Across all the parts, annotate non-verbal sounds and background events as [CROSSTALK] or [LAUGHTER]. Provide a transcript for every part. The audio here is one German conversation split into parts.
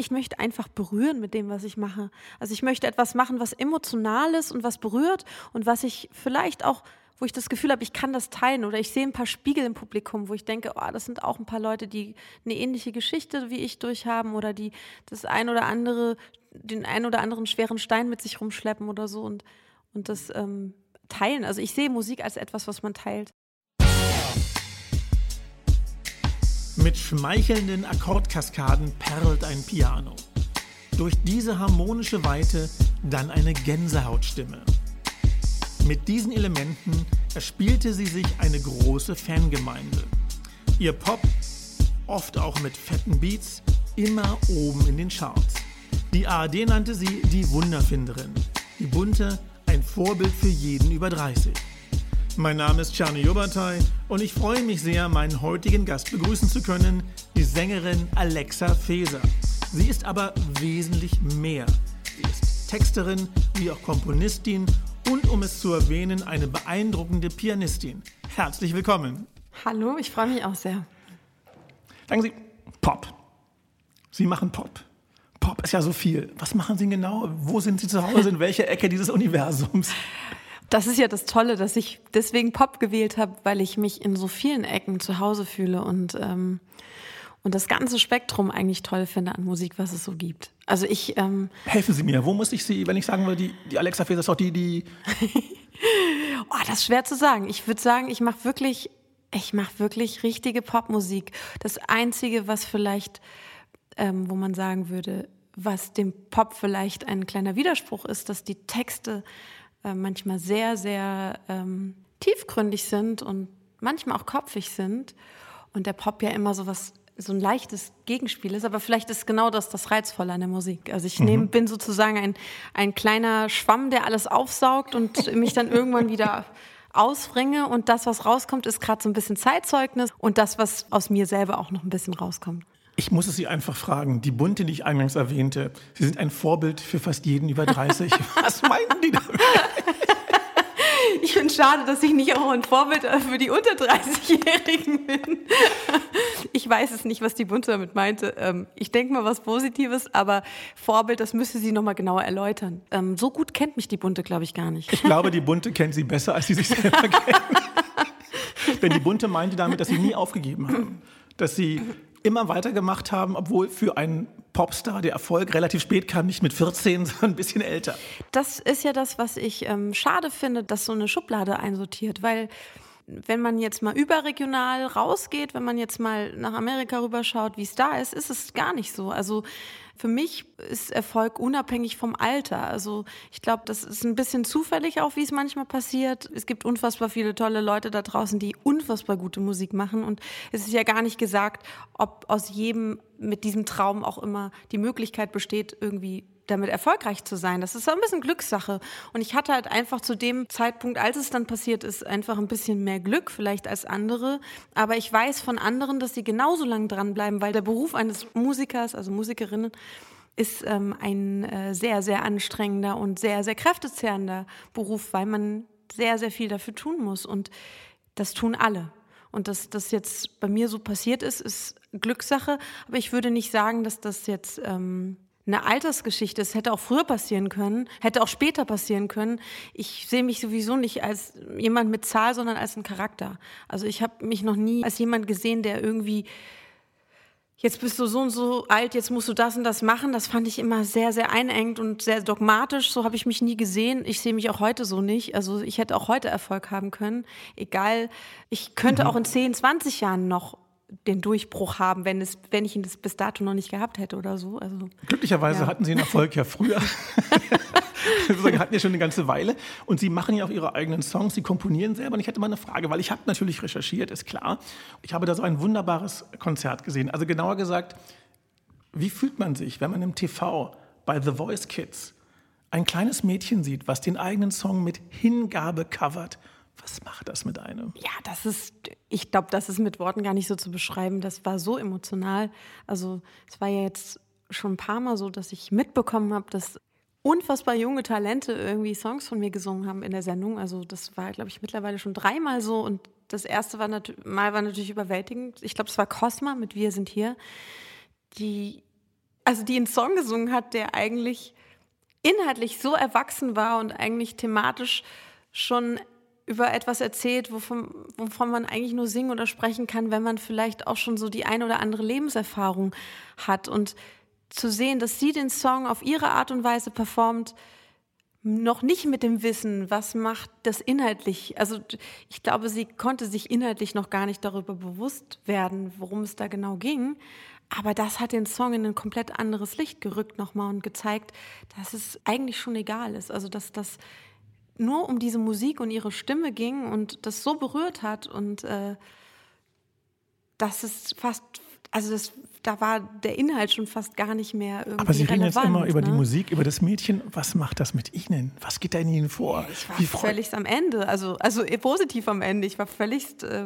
ich möchte einfach berühren mit dem, was ich mache. Also ich möchte etwas machen, was emotional ist und was berührt und was ich vielleicht auch, wo ich das Gefühl habe, ich kann das teilen oder ich sehe ein paar Spiegel im Publikum, wo ich denke, oh, das sind auch ein paar Leute, die eine ähnliche Geschichte wie ich durchhaben oder die das ein oder andere, den ein oder anderen schweren Stein mit sich rumschleppen oder so und, und das ähm, teilen. Also ich sehe Musik als etwas, was man teilt. Mit schmeichelnden Akkordkaskaden perlt ein Piano. Durch diese harmonische Weite dann eine Gänsehautstimme. Mit diesen Elementen erspielte sie sich eine große Fangemeinde. Ihr Pop, oft auch mit fetten Beats, immer oben in den Charts. Die ARD nannte sie die Wunderfinderin. Die bunte, ein Vorbild für jeden über 30. Mein Name ist Czarny Jobatai und ich freue mich sehr, meinen heutigen Gast begrüßen zu können, die Sängerin Alexa Feser. Sie ist aber wesentlich mehr. Sie ist Texterin wie auch Komponistin und, um es zu erwähnen, eine beeindruckende Pianistin. Herzlich willkommen. Hallo, ich freue mich auch sehr. Sagen Sie, Pop. Sie machen Pop. Pop ist ja so viel. Was machen Sie genau? Wo sind Sie zu Hause? In welcher Ecke dieses Universums? [LAUGHS] Das ist ja das Tolle, dass ich deswegen Pop gewählt habe, weil ich mich in so vielen Ecken zu Hause fühle und, ähm, und das ganze Spektrum eigentlich toll finde an Musik, was es so gibt. Also ich. Ähm Helfen Sie mir, wo muss ich Sie, wenn ich sagen würde, die, die Alexa Faeser ist auch die, die. [LAUGHS] oh, das ist schwer zu sagen. Ich würde sagen, ich mache wirklich, ich mache wirklich richtige Popmusik. Das Einzige, was vielleicht, ähm, wo man sagen würde, was dem Pop vielleicht ein kleiner Widerspruch ist, dass die Texte äh, manchmal sehr, sehr ähm, tiefgründig sind und manchmal auch kopfig sind. Und der Pop ja immer so was so ein leichtes Gegenspiel ist, aber vielleicht ist genau das das Reizvolle an der Musik. Also ich nehm, mhm. bin sozusagen ein, ein kleiner Schwamm, der alles aufsaugt und mich dann irgendwann wieder ausbringe und das, was rauskommt, ist gerade so ein bisschen Zeitzeugnis und das, was aus mir selber auch noch ein bisschen rauskommt. Ich muss es Sie einfach fragen. Die Bunte, die ich eingangs erwähnte, Sie sind ein Vorbild für fast jeden über 30. [LAUGHS] Was meinen die damit? [LAUGHS] Ich finde es schade, dass ich nicht auch ein Vorbild für die unter 30-Jährigen bin. [LAUGHS] Ich weiß es nicht, was die Bunte damit meinte. Ähm, ich denke mal was Positives, aber Vorbild, das müsste sie nochmal genauer erläutern. Ähm, so gut kennt mich die Bunte, glaube ich, gar nicht. Ich glaube, die Bunte kennt sie besser, als sie sich selber kennen. Denn die Bunte meinte damit, dass sie nie aufgegeben haben. Dass sie immer weitergemacht haben, obwohl für einen Popstar der Erfolg relativ spät kam, nicht mit 14, [LAUGHS] sondern ein bisschen älter. Das ist ja das, was ich ähm, schade finde, dass so eine Schublade einsortiert, weil wenn man jetzt mal überregional rausgeht, wenn man jetzt mal nach Amerika rüberschaut, wie es da ist, ist es gar nicht so. Also für mich ist Erfolg unabhängig vom Alter. Also ich glaube, das ist ein bisschen zufällig auch, wie es manchmal passiert. Es gibt unfassbar viele tolle Leute da draußen, die unfassbar gute Musik machen. Und es ist ja gar nicht gesagt, ob aus jedem mit diesem Traum auch immer die Möglichkeit besteht, irgendwie damit erfolgreich zu sein. Das ist ein bisschen Glückssache. Und ich hatte halt einfach zu dem Zeitpunkt, als es dann passiert ist, einfach ein bisschen mehr Glück vielleicht als andere. Aber ich weiß von anderen, dass sie genauso lange dranbleiben, weil der Beruf eines Musikers, also Musikerinnen, ist ähm, ein äh, sehr, sehr anstrengender und sehr, sehr kräftezehrender Beruf, weil man sehr, sehr viel dafür tun muss. Und das tun alle. Und dass das jetzt bei mir so passiert ist, ist Glückssache. Aber ich würde nicht sagen, dass das jetzt ähm, eine Altersgeschichte. Es hätte auch früher passieren können, hätte auch später passieren können. Ich sehe mich sowieso nicht als jemand mit Zahl, sondern als ein Charakter. Also ich habe mich noch nie als jemand gesehen, der irgendwie jetzt bist du so und so alt, jetzt musst du das und das machen. Das fand ich immer sehr, sehr einengt und sehr dogmatisch. So habe ich mich nie gesehen. Ich sehe mich auch heute so nicht. Also ich hätte auch heute Erfolg haben können. Egal, ich könnte mhm. auch in 10, 20 Jahren noch den Durchbruch haben, wenn, es, wenn ich ihn das bis dato noch nicht gehabt hätte oder so. Also, Glücklicherweise ja. hatten Sie den Erfolg ja früher. [LAUGHS] Sie hatten ja schon eine ganze Weile. Und Sie machen ja auch Ihre eigenen Songs, Sie komponieren selber. Und ich hätte mal eine Frage, weil ich habe natürlich recherchiert, ist klar. Ich habe da so ein wunderbares Konzert gesehen. Also genauer gesagt, wie fühlt man sich, wenn man im TV bei The Voice Kids ein kleines Mädchen sieht, was den eigenen Song mit Hingabe covert was macht das mit einem? Ja, das ist, ich glaube, das ist mit Worten gar nicht so zu beschreiben. Das war so emotional. Also es war ja jetzt schon ein paar Mal so, dass ich mitbekommen habe, dass unfassbar junge Talente irgendwie Songs von mir gesungen haben in der Sendung. Also das war, glaube ich, mittlerweile schon dreimal so. Und das erste war Mal war natürlich überwältigend. Ich glaube, es war Cosma mit Wir sind hier, die also die einen Song gesungen hat, der eigentlich inhaltlich so erwachsen war und eigentlich thematisch schon über etwas erzählt, wovon, wovon man eigentlich nur singen oder sprechen kann, wenn man vielleicht auch schon so die eine oder andere Lebenserfahrung hat. Und zu sehen, dass sie den Song auf ihre Art und Weise performt, noch nicht mit dem Wissen, was macht das inhaltlich. Also ich glaube, sie konnte sich inhaltlich noch gar nicht darüber bewusst werden, worum es da genau ging. Aber das hat den Song in ein komplett anderes Licht gerückt nochmal und gezeigt, dass es eigentlich schon egal ist. Also dass das nur um diese Musik und ihre Stimme ging und das so berührt hat und äh, dass es fast, also das, da war der Inhalt schon fast gar nicht mehr irgendwie Aber Sie reden relevant, jetzt immer über ne? die Musik, über das Mädchen. Was macht das mit Ihnen? Was geht da in Ihnen vor? Ich war völlig am Ende, also, also positiv am Ende. Ich war völlig, äh,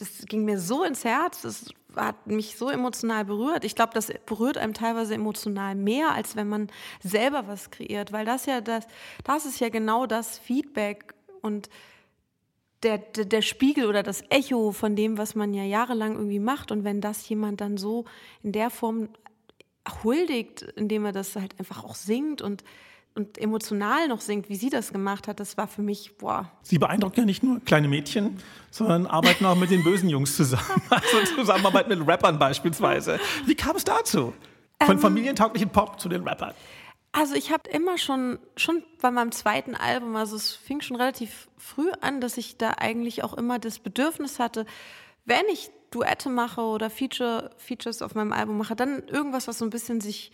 das ging mir so ins Herz, das hat mich so emotional berührt. Ich glaube, das berührt einem teilweise emotional mehr, als wenn man selber was kreiert, weil das ja das, das ist ja genau das Feedback und der, der, der Spiegel oder das Echo von dem, was man ja jahrelang irgendwie macht. Und wenn das jemand dann so in der Form huldigt, indem er das halt einfach auch singt und, und emotional noch singt, wie sie das gemacht hat, das war für mich, boah, Sie beeindrucken ja nicht nur kleine Mädchen, sondern arbeiten auch mit den bösen Jungs zusammen. [LAUGHS] Also Zusammenarbeit mit Rappern beispielsweise. Wie kam es dazu? Von familientauglichen Pop zu den Rappern. Also ich habe immer schon, schon bei meinem zweiten Album, also es fing schon relativ früh an, dass ich da eigentlich auch immer das Bedürfnis hatte, wenn ich Duette mache oder Feature, Features auf meinem Album mache, dann irgendwas, was so ein bisschen sich,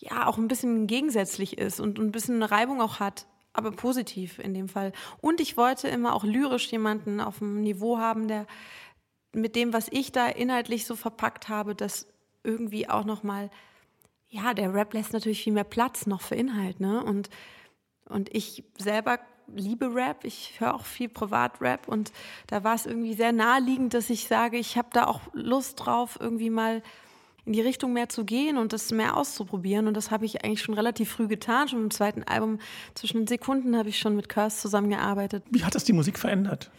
ja, auch ein bisschen gegensätzlich ist und ein bisschen eine Reibung auch hat, aber positiv in dem Fall. Und ich wollte immer auch lyrisch jemanden auf dem Niveau haben, der mit dem, was ich da inhaltlich so verpackt habe, das irgendwie auch noch mal ja, der Rap lässt natürlich viel mehr Platz noch für Inhalt, ne? Und, und ich selber liebe Rap, ich höre auch viel Privat-Rap und da war es irgendwie sehr naheliegend, dass ich sage, ich habe da auch Lust drauf, irgendwie mal in die Richtung mehr zu gehen und das mehr auszuprobieren. Und das habe ich eigentlich schon relativ früh getan. Schon im zweiten Album, zwischen den Sekunden, habe ich schon mit Curse zusammengearbeitet. Wie hat das die Musik verändert?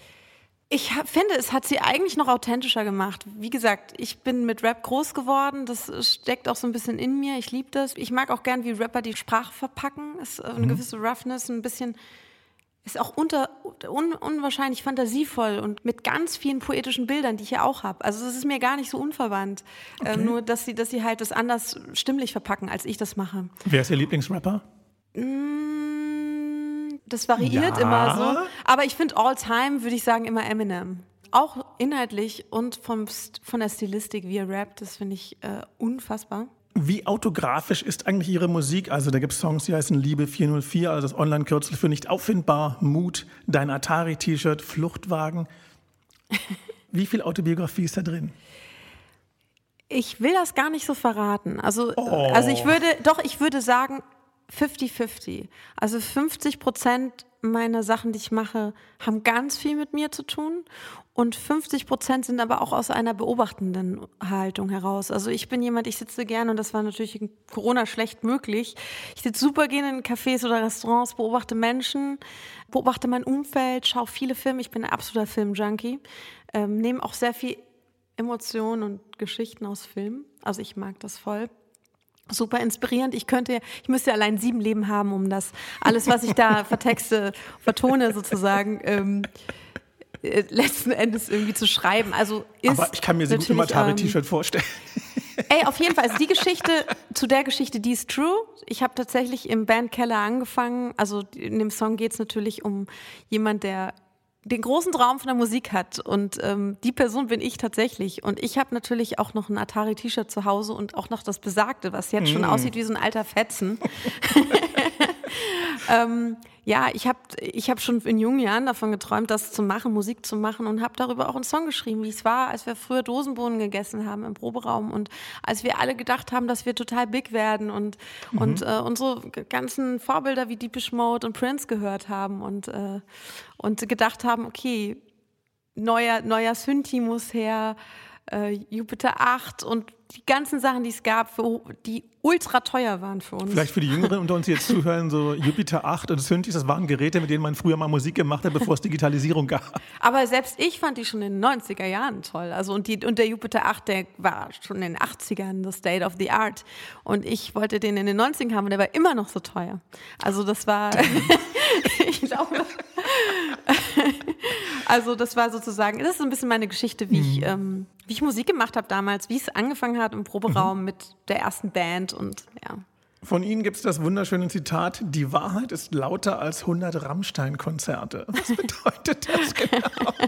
Ich finde, es hat sie eigentlich noch authentischer gemacht. Wie gesagt, ich bin mit Rap groß geworden. Das steckt auch so ein bisschen in mir. Ich liebe das. Ich mag auch gern, wie Rapper die Sprache verpacken. Es ist eine gewisse Roughness, ein bisschen ist auch unter, un, unwahrscheinlich fantasievoll und mit ganz vielen poetischen Bildern, die ich ja auch habe. Also es ist mir gar nicht so unverwandt. Ähm, nur, dass sie, dass sie halt das anders stimmlich verpacken, als ich das mache. Wer ist Ihr Lieblingsrapper? Mm, Das variiert Ja. immer so. Aber ich finde all time, würde ich sagen, immer Eminem. Auch inhaltlich und vom, von der Stilistik, wie er rappt, das finde ich äh, unfassbar. Wie autografisch ist eigentlich Ihre Musik? Also da gibt es Songs, die heißen Liebe 404, also das Online-Kürzel für nicht auffindbar, Mut, dein Atari-T-Shirt, Fluchtwagen. [LAUGHS] Wie viel Autobiografie ist da drin? Ich will das gar nicht so verraten. Also, Oh. also ich würde, doch, ich würde sagen 50-50. Also 50 Prozent meiner Sachen, die ich mache, haben ganz viel mit mir zu tun. Und 50 Prozent sind aber auch aus einer beobachtenden Haltung heraus. Also ich bin jemand, ich sitze gerne, und das war natürlich in Corona schlecht möglich. Ich sitze super gerne in Cafés oder Restaurants, beobachte Menschen, beobachte mein Umfeld, schaue viele Filme. Ich bin ein absoluter Filmjunkie. Ähm, nehme auch sehr viel Emotionen und Geschichten aus Filmen. Also ich mag das voll. Super inspirierend. Ich könnte, ich müsste allein sieben Leben haben, um das alles, was ich da [LAUGHS] vertexte, vertone sozusagen, ähm, äh, letzten Endes irgendwie zu schreiben. Also ist Aber ich kann mir Sie gut im natürlich, ähm, Atari-T-Shirt vorstellen. Ey, auf jeden Fall. Also die Geschichte, zu der Geschichte, die ist true. Ich habe tatsächlich im Bandkeller angefangen. Also in dem Song geht es natürlich um jemand, der den großen Traum von der Musik hat. Und ähm, die Person bin ich tatsächlich. Und ich habe natürlich auch noch ein Atari-T-Shirt zu Hause und auch noch das Besagte, was jetzt schon aussieht wie so ein alter Fetzen. [LAUGHS] ähm, ja, ich habe ich hab schon in jungen Jahren davon geträumt, das zu machen, Musik zu machen und habe darüber auch einen Song geschrieben, wie es war, als wir früher Dosenbohnen gegessen haben im Proberaum und als wir alle gedacht haben, dass wir total big werden und, und äh, unsere ganzen Vorbilder wie Deepish Mode und Prince gehört haben und, äh, und gedacht haben, okay, neuer, neuer Synthi muss her, äh, Jupiter 8 und die ganzen Sachen, die es gab, für, die ultra teuer waren für uns. Vielleicht für die Jüngeren unter uns, die jetzt zuhören, so Jupiter 8 und Synthes, das waren Geräte, mit denen man früher mal Musik gemacht hat, bevor es Digitalisierung gab. Aber selbst ich fand die schon in den 90er Jahren toll. Also und, die, und der Jupiter 8, der war schon in den 80ern the state of the art. Und ich wollte den in den 90ern haben und der war immer noch so teuer. Also das war, [LAUGHS] [LAUGHS] ich glaube, also das war sozusagen, das ist so ein bisschen meine Geschichte, wie, mhm. ich, ähm, wie ich Musik gemacht habe damals, wie es angefangen hat im Proberaum mhm. mit der ersten Band und ja. Von Ihnen gibt es das wunderschöne Zitat, die Wahrheit ist lauter als 100 Rammstein-Konzerte. Was [LAUGHS] bedeutet das genau?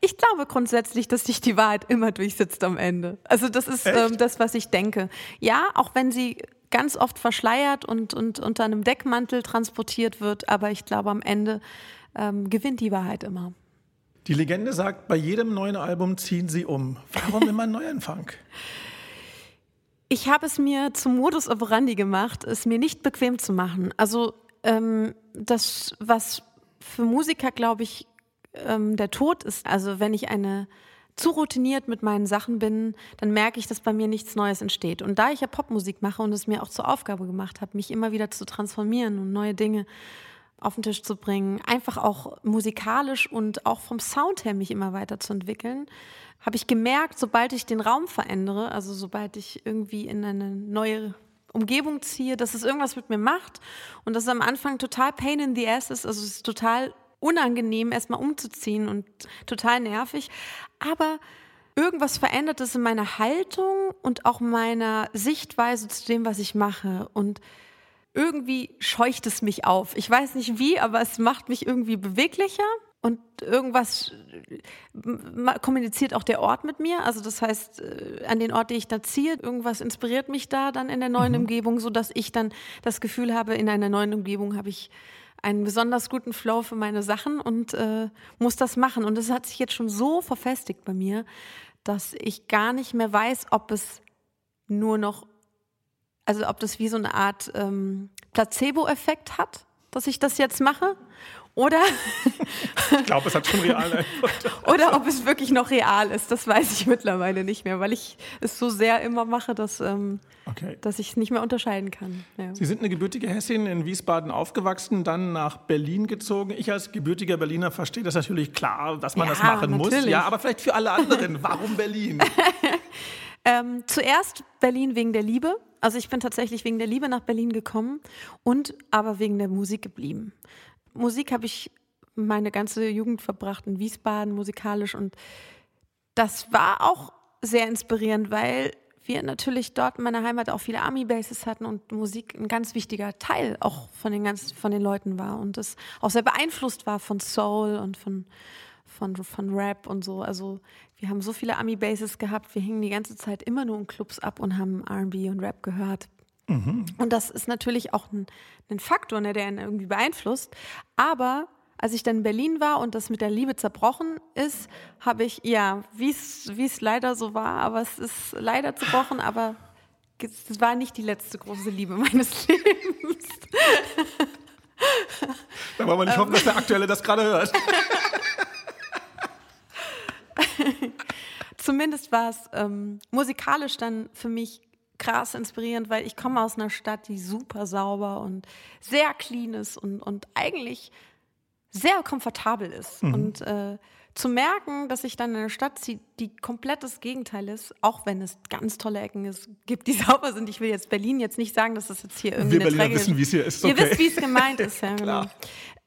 Ich glaube grundsätzlich, dass sich die Wahrheit immer durchsetzt am Ende. Also das ist ähm, das, was ich denke. Ja, auch wenn sie ganz oft verschleiert und, und unter einem Deckmantel transportiert wird, aber ich glaube, am Ende ähm, gewinnt die Wahrheit immer. Die Legende sagt, bei jedem neuen Album ziehen sie um. Warum immer [LAUGHS] ein Neuanfang? Ich habe es mir zum Modus operandi gemacht, es mir nicht bequem zu machen. Also ähm, das, was für Musiker, glaube ich, ähm, der Tod ist. Also wenn ich eine zu routiniert mit meinen Sachen bin, dann merke ich, dass bei mir nichts Neues entsteht. Und da ich ja Popmusik mache und es mir auch zur Aufgabe gemacht habe, mich immer wieder zu transformieren und neue Dinge auf den Tisch zu bringen, einfach auch musikalisch und auch vom Sound her mich immer weiterzuentwickeln, habe ich gemerkt, sobald ich den Raum verändere, also sobald ich irgendwie in eine neue Umgebung ziehe, dass es irgendwas mit mir macht und dass es am Anfang total pain in the ass ist, also es ist total unangenehm, erstmal umzuziehen und total nervig, aber irgendwas verändert es in meiner Haltung und auch meiner Sichtweise zu dem, was ich mache und irgendwie scheucht es mich auf. Ich weiß nicht wie, aber es macht mich irgendwie beweglicher und irgendwas kommuniziert auch der Ort mit mir. Also das heißt, äh, an den Ort, den ich da ziehe, irgendwas inspiriert mich da dann in der neuen mhm. Umgebung, sodass ich dann das Gefühl habe, in einer neuen Umgebung habe ich einen besonders guten Flow für meine Sachen und äh, muss das machen. Und es hat sich jetzt schon so verfestigt bei mir, dass ich gar nicht mehr weiß, ob es nur noch also ob das wie so eine Art ähm, Placebo-Effekt hat, dass ich das jetzt mache. Oder? ich glaube, es hat schon real [LAUGHS] Oder ob es wirklich noch real ist, das weiß ich mittlerweile nicht mehr, weil ich es so sehr immer mache, dass, ähm, okay. dass ich es nicht mehr unterscheiden kann. Ja. Sie sind eine gebürtige Hessin in Wiesbaden aufgewachsen, dann nach Berlin gezogen. Ich als gebürtiger Berliner verstehe das natürlich klar, dass man ja, das machen natürlich. muss. Ja, aber vielleicht für alle anderen, warum Berlin? [LAUGHS] ähm, zuerst Berlin wegen der Liebe. Also ich bin tatsächlich wegen der Liebe nach Berlin gekommen und aber wegen der Musik geblieben. Musik habe ich meine ganze Jugend verbracht in Wiesbaden musikalisch und das war auch sehr inspirierend, weil wir natürlich dort in meiner Heimat auch viele Army-Bases hatten und Musik ein ganz wichtiger Teil auch von den, ganz, von den Leuten war und das auch sehr beeinflusst war von Soul und von, von, von Rap und so. Also wir haben so viele Ami-Bases gehabt, wir hingen die ganze Zeit immer nur in Clubs ab und haben RB und Rap gehört. Mhm. Und das ist natürlich auch ein, ein Faktor, ne, der ihn irgendwie beeinflusst. Aber als ich dann in Berlin war und das mit der Liebe zerbrochen ist, habe ich, ja, wie es leider so war, aber es ist leider zerbrochen, aber es war nicht die letzte große Liebe [LAUGHS] meines Lebens. Da wollen wir nicht hoffen, dass der Aktuelle das gerade hört. [LAUGHS] Zumindest war es ähm, musikalisch dann für mich krass inspirierend, weil ich komme aus einer Stadt, die super sauber und sehr clean ist und, und eigentlich sehr komfortabel ist. Mhm. Und äh, zu merken, dass ich dann in eine Stadt ziehe, die komplett das Gegenteil ist, auch wenn es ganz tolle Ecken ist, gibt, die [LAUGHS] sauber sind. Ich will jetzt Berlin jetzt nicht sagen, dass das jetzt hier irgendwie Wir Berliner wissen, wie es hier ist. Okay. Ihr wisst, wie es gemeint [LAUGHS] ist. Ja, genau.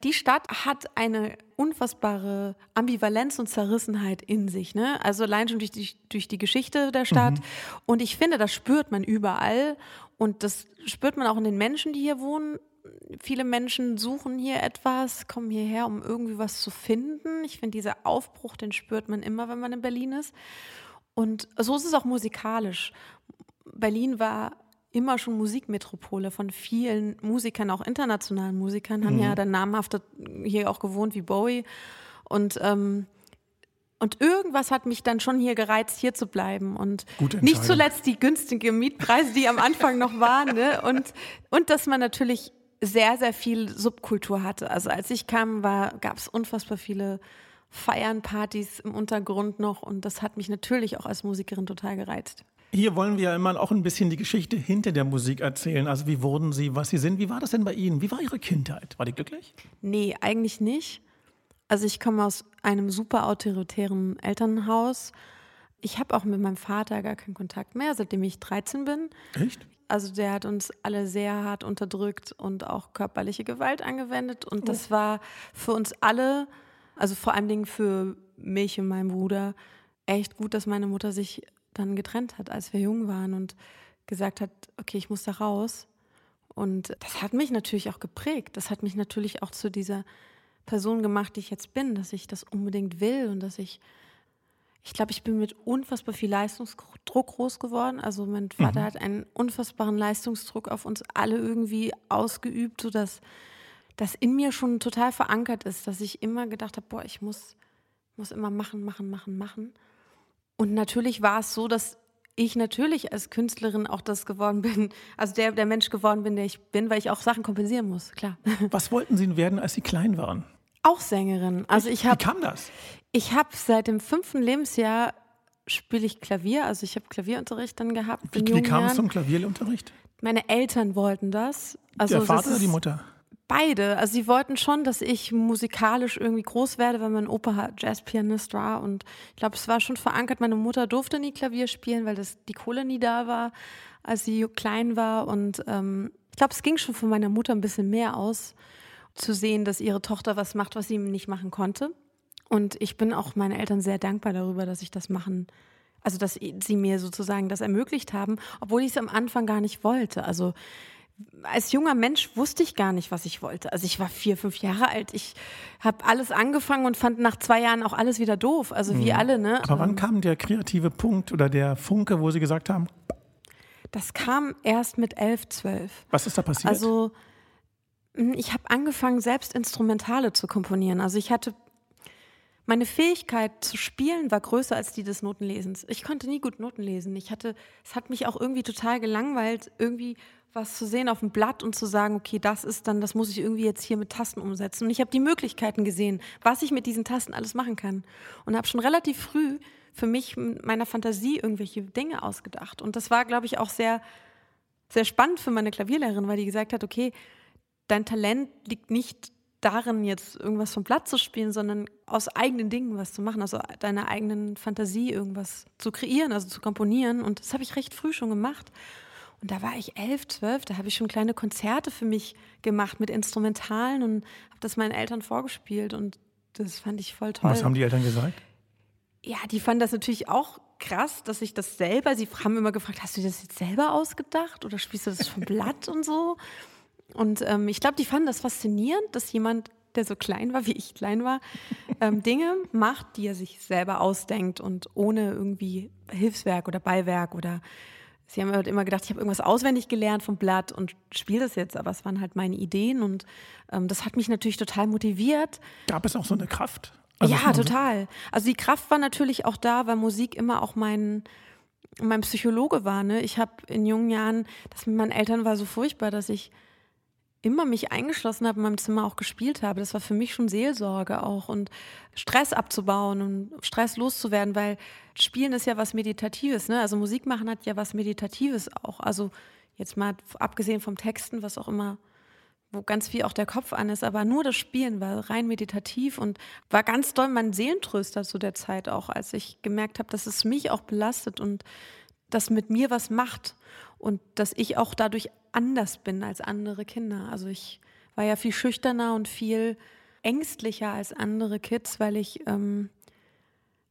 Die Stadt hat eine unfassbare Ambivalenz und Zerrissenheit in sich. Ne? Also allein schon durch die, durch die Geschichte der Stadt. Mhm. Und ich finde, das spürt man überall. Und das spürt man auch in den Menschen, die hier wohnen viele Menschen suchen hier etwas, kommen hierher, um irgendwie was zu finden. Ich finde, dieser Aufbruch, den spürt man immer, wenn man in Berlin ist. Und so ist es auch musikalisch. Berlin war immer schon Musikmetropole von vielen Musikern, auch internationalen Musikern, haben mhm. ja dann namhafte hier auch gewohnt wie Bowie. Und ähm, und irgendwas hat mich dann schon hier gereizt, hier zu bleiben. Und nicht zuletzt die günstigen Mietpreise, die am Anfang noch waren. Ne? Und, und dass man natürlich sehr, sehr viel Subkultur hatte. Also als ich kam, gab es unfassbar viele Feiern, Partys im Untergrund noch und das hat mich natürlich auch als Musikerin total gereizt. Hier wollen wir ja immer auch ein bisschen die Geschichte hinter der Musik erzählen. Also wie wurden Sie, was Sie sind? Wie war das denn bei Ihnen? Wie war Ihre Kindheit? War die glücklich? Nee, eigentlich nicht. Also ich komme aus einem super autoritären Elternhaus. Ich habe auch mit meinem Vater gar keinen Kontakt mehr, seitdem ich 13 bin. Echt? Also der hat uns alle sehr hart unterdrückt und auch körperliche Gewalt angewendet. Und das war für uns alle, also vor allen Dingen für mich und meinen Bruder, echt gut, dass meine Mutter sich dann getrennt hat, als wir jung waren und gesagt hat, okay, ich muss da raus. Und das hat mich natürlich auch geprägt. Das hat mich natürlich auch zu dieser Person gemacht, die ich jetzt bin, dass ich das unbedingt will und dass ich, ich glaube, ich bin mit unfassbar viel Leistungsdruck groß geworden. Also mein Vater mhm. hat einen unfassbaren Leistungsdruck auf uns alle irgendwie ausgeübt, sodass das in mir schon total verankert ist, dass ich immer gedacht habe, boah, ich muss, muss immer machen, machen, machen, machen. Und natürlich war es so, dass ich natürlich als Künstlerin auch das geworden bin, [LAUGHS] also der, der Mensch geworden bin, der ich bin, weil ich auch Sachen kompensieren muss, klar. [LAUGHS] Was wollten Sie werden, als Sie klein waren? Auch Sängerin. Also ich hab, Wie kam das? Ich habe seit dem fünften Lebensjahr spiele ich Klavier, also ich habe Klavierunterricht dann gehabt. Wie, wie kam es zum Klavierunterricht? Meine Eltern wollten das. Also der Vater oder die Mutter? Beide. Also sie wollten schon, dass ich musikalisch irgendwie groß werde, weil mein Opa Jazzpianist war. Und ich glaube, es war schon verankert. Meine Mutter durfte nie Klavier spielen, weil das die Kohle nie da war, als sie klein war. Und ähm, ich glaube, es ging schon von meiner Mutter ein bisschen mehr aus, zu sehen, dass ihre Tochter was macht, was sie nicht machen konnte. Und ich bin auch meinen Eltern sehr dankbar darüber, dass ich das machen also dass sie mir sozusagen das ermöglicht haben, obwohl ich es am Anfang gar nicht wollte. Also als junger Mensch wusste ich gar nicht, was ich wollte. Also ich war vier, fünf Jahre alt. Ich habe alles angefangen und fand nach zwei Jahren auch alles wieder doof. Also wie mhm. alle, ne? Aber wann ähm, kam der kreative Punkt oder der Funke, wo Sie gesagt haben? Das kam erst mit elf, zwölf. Was ist da passiert? Also ich habe angefangen, selbst Instrumentale zu komponieren. Also ich hatte meine Fähigkeit zu spielen war größer als die des Notenlesens. Ich konnte nie gut Noten lesen. Ich hatte, es hat mich auch irgendwie total gelangweilt, irgendwie was zu sehen auf dem Blatt und zu sagen, okay, das ist dann, das muss ich irgendwie jetzt hier mit Tasten umsetzen. Und ich habe die Möglichkeiten gesehen, was ich mit diesen Tasten alles machen kann. Und habe schon relativ früh für mich mit meiner Fantasie irgendwelche Dinge ausgedacht. Und das war, glaube ich, auch sehr, sehr spannend für meine Klavierlehrerin, weil die gesagt hat, okay, dein Talent liegt nicht darin, jetzt irgendwas vom Blatt zu spielen, sondern aus eigenen Dingen was zu machen, also deiner eigenen Fantasie irgendwas zu kreieren, also zu komponieren. Und das habe ich recht früh schon gemacht. Und da war ich elf, zwölf, da habe ich schon kleine Konzerte für mich gemacht mit Instrumentalen und habe das meinen Eltern vorgespielt und das fand ich voll toll. Was haben die Eltern gesagt? Ja, die fanden das natürlich auch krass, dass ich das selber, sie haben immer gefragt, hast du das jetzt selber ausgedacht oder spielst du das vom Blatt und so? Und ähm, ich glaube, die fanden das faszinierend, dass jemand, der so klein war, [LAUGHS] wie ich klein war, ähm, Dinge macht, die er sich selber ausdenkt und ohne irgendwie Hilfswerk oder Beiwerk oder Sie haben halt immer gedacht, ich habe irgendwas auswendig gelernt vom Blatt und spiele das jetzt, aber es waren halt meine Ideen und ähm, das hat mich natürlich total motiviert. Gab es auch so eine Kraft? Also ja, total. Also die Kraft war natürlich auch da, weil Musik immer auch mein, mein Psychologe war. Ne? Ich habe in jungen Jahren, das mit meinen Eltern war so furchtbar, dass ich immer mich eingeschlossen habe, in meinem Zimmer auch gespielt habe. Das war für mich schon Seelsorge auch und Stress abzubauen und Stress loszuwerden, weil Spielen ist ja was Meditatives, ne? Also Musik machen hat ja was Meditatives auch. Also jetzt mal abgesehen vom Texten, was auch immer, wo ganz viel auch der Kopf an ist, aber nur das Spielen war rein meditativ und war ganz doll mein Seelentröster zu der Zeit auch, als ich gemerkt habe, dass es mich auch belastet und das mit mir was macht und dass ich auch dadurch anders bin als andere Kinder. Also ich war ja viel schüchterner und viel ängstlicher als andere Kids, weil ich, ähm,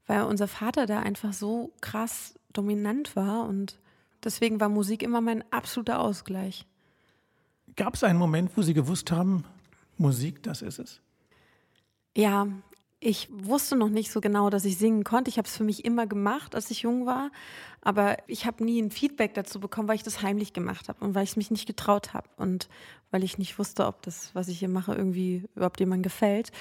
weil unser Vater da einfach so krass dominant war und deswegen war Musik immer mein absoluter Ausgleich. Gab es einen Moment, wo Sie gewusst haben, Musik, das ist es? Ja, ich wusste noch nicht so genau, dass ich singen konnte. Ich habe es für mich immer gemacht, als ich jung war. Aber ich habe nie ein Feedback dazu bekommen, weil ich das heimlich gemacht habe und weil ich mich nicht getraut habe und weil ich nicht wusste, ob das, was ich hier mache, irgendwie überhaupt jemandem gefällt.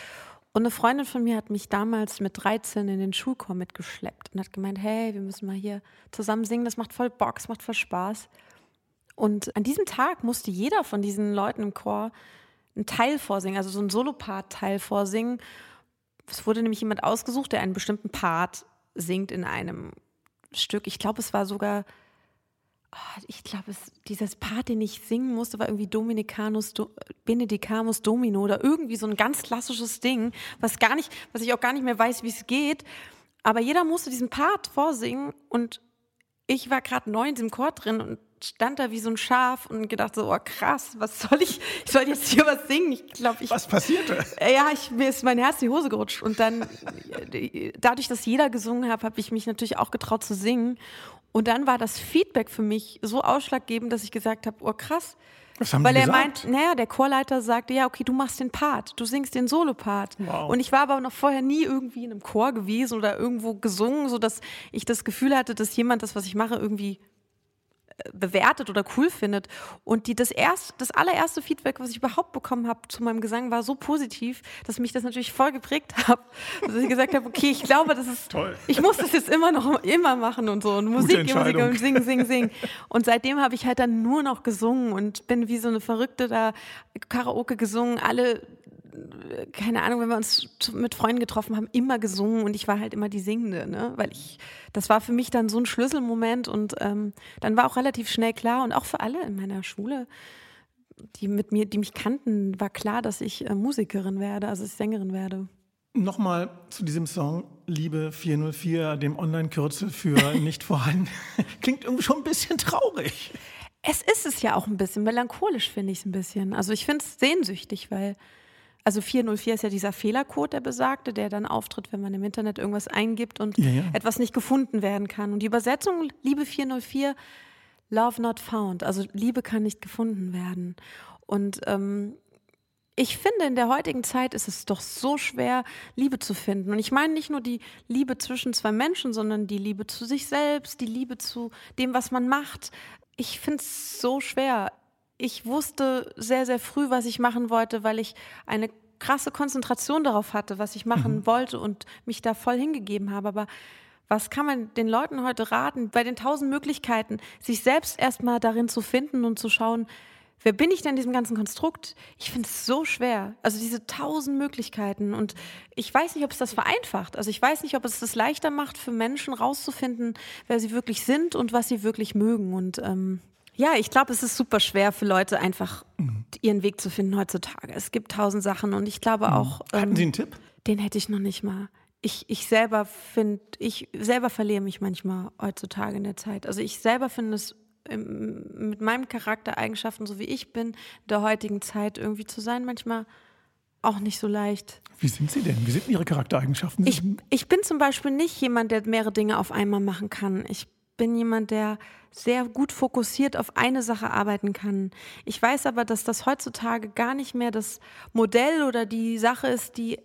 Und eine Freundin von mir hat mich damals mit 13 in den Schulchor mitgeschleppt und hat gemeint, hey, wir müssen mal hier zusammen singen, das macht voll Bock, das macht voll Spaß. Und an diesem Tag musste jeder von diesen Leuten im Chor einen Teil vorsingen, also so ein Solopart-Teil vorsingen es wurde nämlich jemand ausgesucht, der einen bestimmten Part singt in einem Stück. Ich glaube, es war sogar, oh, ich glaube, dieses Part, den ich singen musste, war irgendwie Dominicanus, Do, Benedicamus Domino oder irgendwie so ein ganz klassisches Ding, was gar nicht, was ich auch gar nicht mehr weiß, wie es geht. Aber jeder musste diesen Part vorsingen und ich war gerade neu in diesem Chor drin und stand da wie so ein Schaf und gedacht so, oh krass, was soll ich, ich soll jetzt hier was singen. Ich glaube, ich. Was passierte? Ja, ich, mir ist mein Herz in die Hose gerutscht. Und dann, dadurch, dass jeder gesungen hat, habe ich mich natürlich auch getraut zu singen. Und dann war das Feedback für mich so ausschlaggebend, dass ich gesagt habe, oh krass. Was haben Weil er meint, naja, der Chorleiter sagte, ja, okay, du machst den Part, du singst den Solo-Part. Wow. Und ich war aber noch vorher nie irgendwie in einem Chor gewesen oder irgendwo gesungen, sodass ich das Gefühl hatte, dass jemand das, was ich mache, irgendwie bewertet oder cool findet. Und die, das, erst, das allererste Feedback, was ich überhaupt bekommen habe zu meinem Gesang, war so positiv, dass mich das natürlich voll geprägt [LAUGHS] hat. Dass ich gesagt habe, okay, ich glaube, das ist Toll. Ich muss das jetzt immer noch immer machen und so. Und Musik, Musik Entscheidung. und singen, singen, singen. Und seitdem habe ich halt dann nur noch gesungen und bin wie so eine Verrückte da Karaoke gesungen. Alle keine Ahnung, wenn wir uns mit Freunden getroffen haben, immer gesungen und ich war halt immer die Singende, ne? Weil ich, das war für mich dann so ein Schlüsselmoment und ähm, dann war auch relativ schnell klar und auch für alle in meiner Schule, die mit mir, die mich kannten, war klar, dass ich äh, Musikerin werde, also ich Sängerin werde. Nochmal zu diesem Song Liebe 404, dem Online-Kürzel für [LAUGHS] nicht vorhanden. Klingt irgendwie schon ein bisschen traurig. Es ist es ja auch ein bisschen, melancholisch finde ich es ein bisschen. Also ich finde es sehnsüchtig, weil, also 404 ist ja dieser Fehlercode, der besagte, der dann auftritt, wenn man im Internet irgendwas eingibt und Ja, ja. etwas nicht gefunden werden kann. Und die Übersetzung Liebe 404, Love not found, also Liebe kann nicht gefunden werden. Und ähm, ich finde, in der heutigen Zeit ist es doch so schwer, Liebe zu finden. Und ich meine nicht nur die Liebe zwischen zwei Menschen, sondern die Liebe zu sich selbst, die Liebe zu dem, was man macht. Ich finde es so schwer. Ich wusste sehr, sehr früh, was ich machen wollte, weil ich eine krasse Konzentration darauf hatte, was ich machen wollte und mich da voll hingegeben habe. Aber was kann man den Leuten heute raten, bei den tausend Möglichkeiten, sich selbst erstmal darin zu finden und zu schauen, wer bin ich denn in diesem ganzen Konstrukt? Ich finde es so schwer. Also diese tausend Möglichkeiten. Und ich weiß nicht, ob es das vereinfacht. Also ich weiß nicht, ob es das leichter macht für Menschen rauszufinden, wer sie wirklich sind und was sie wirklich mögen. Und ähm, ja, ich glaube, es ist super schwer für Leute einfach ihren Weg zu finden heutzutage. Es gibt tausend Sachen und ich glaube auch. Hatten ähm, Sie einen Tipp? den hätte ich noch nicht mal. Ich, ich selber finde, ich selber verliere mich manchmal heutzutage in der Zeit. Also ich selber finde es ähm, mit meinen Charaktereigenschaften, so wie ich bin, in der heutigen Zeit irgendwie zu sein, manchmal auch nicht so leicht. Wie sind Sie denn? Wie sind Ihre Charaktereigenschaften? Ich, ich bin zum Beispiel nicht jemand, der mehrere Dinge auf einmal machen kann. Ich bin jemand, der sehr gut fokussiert auf eine Sache arbeiten kann. Ich weiß aber, dass das heutzutage gar nicht mehr das Modell oder die Sache ist, die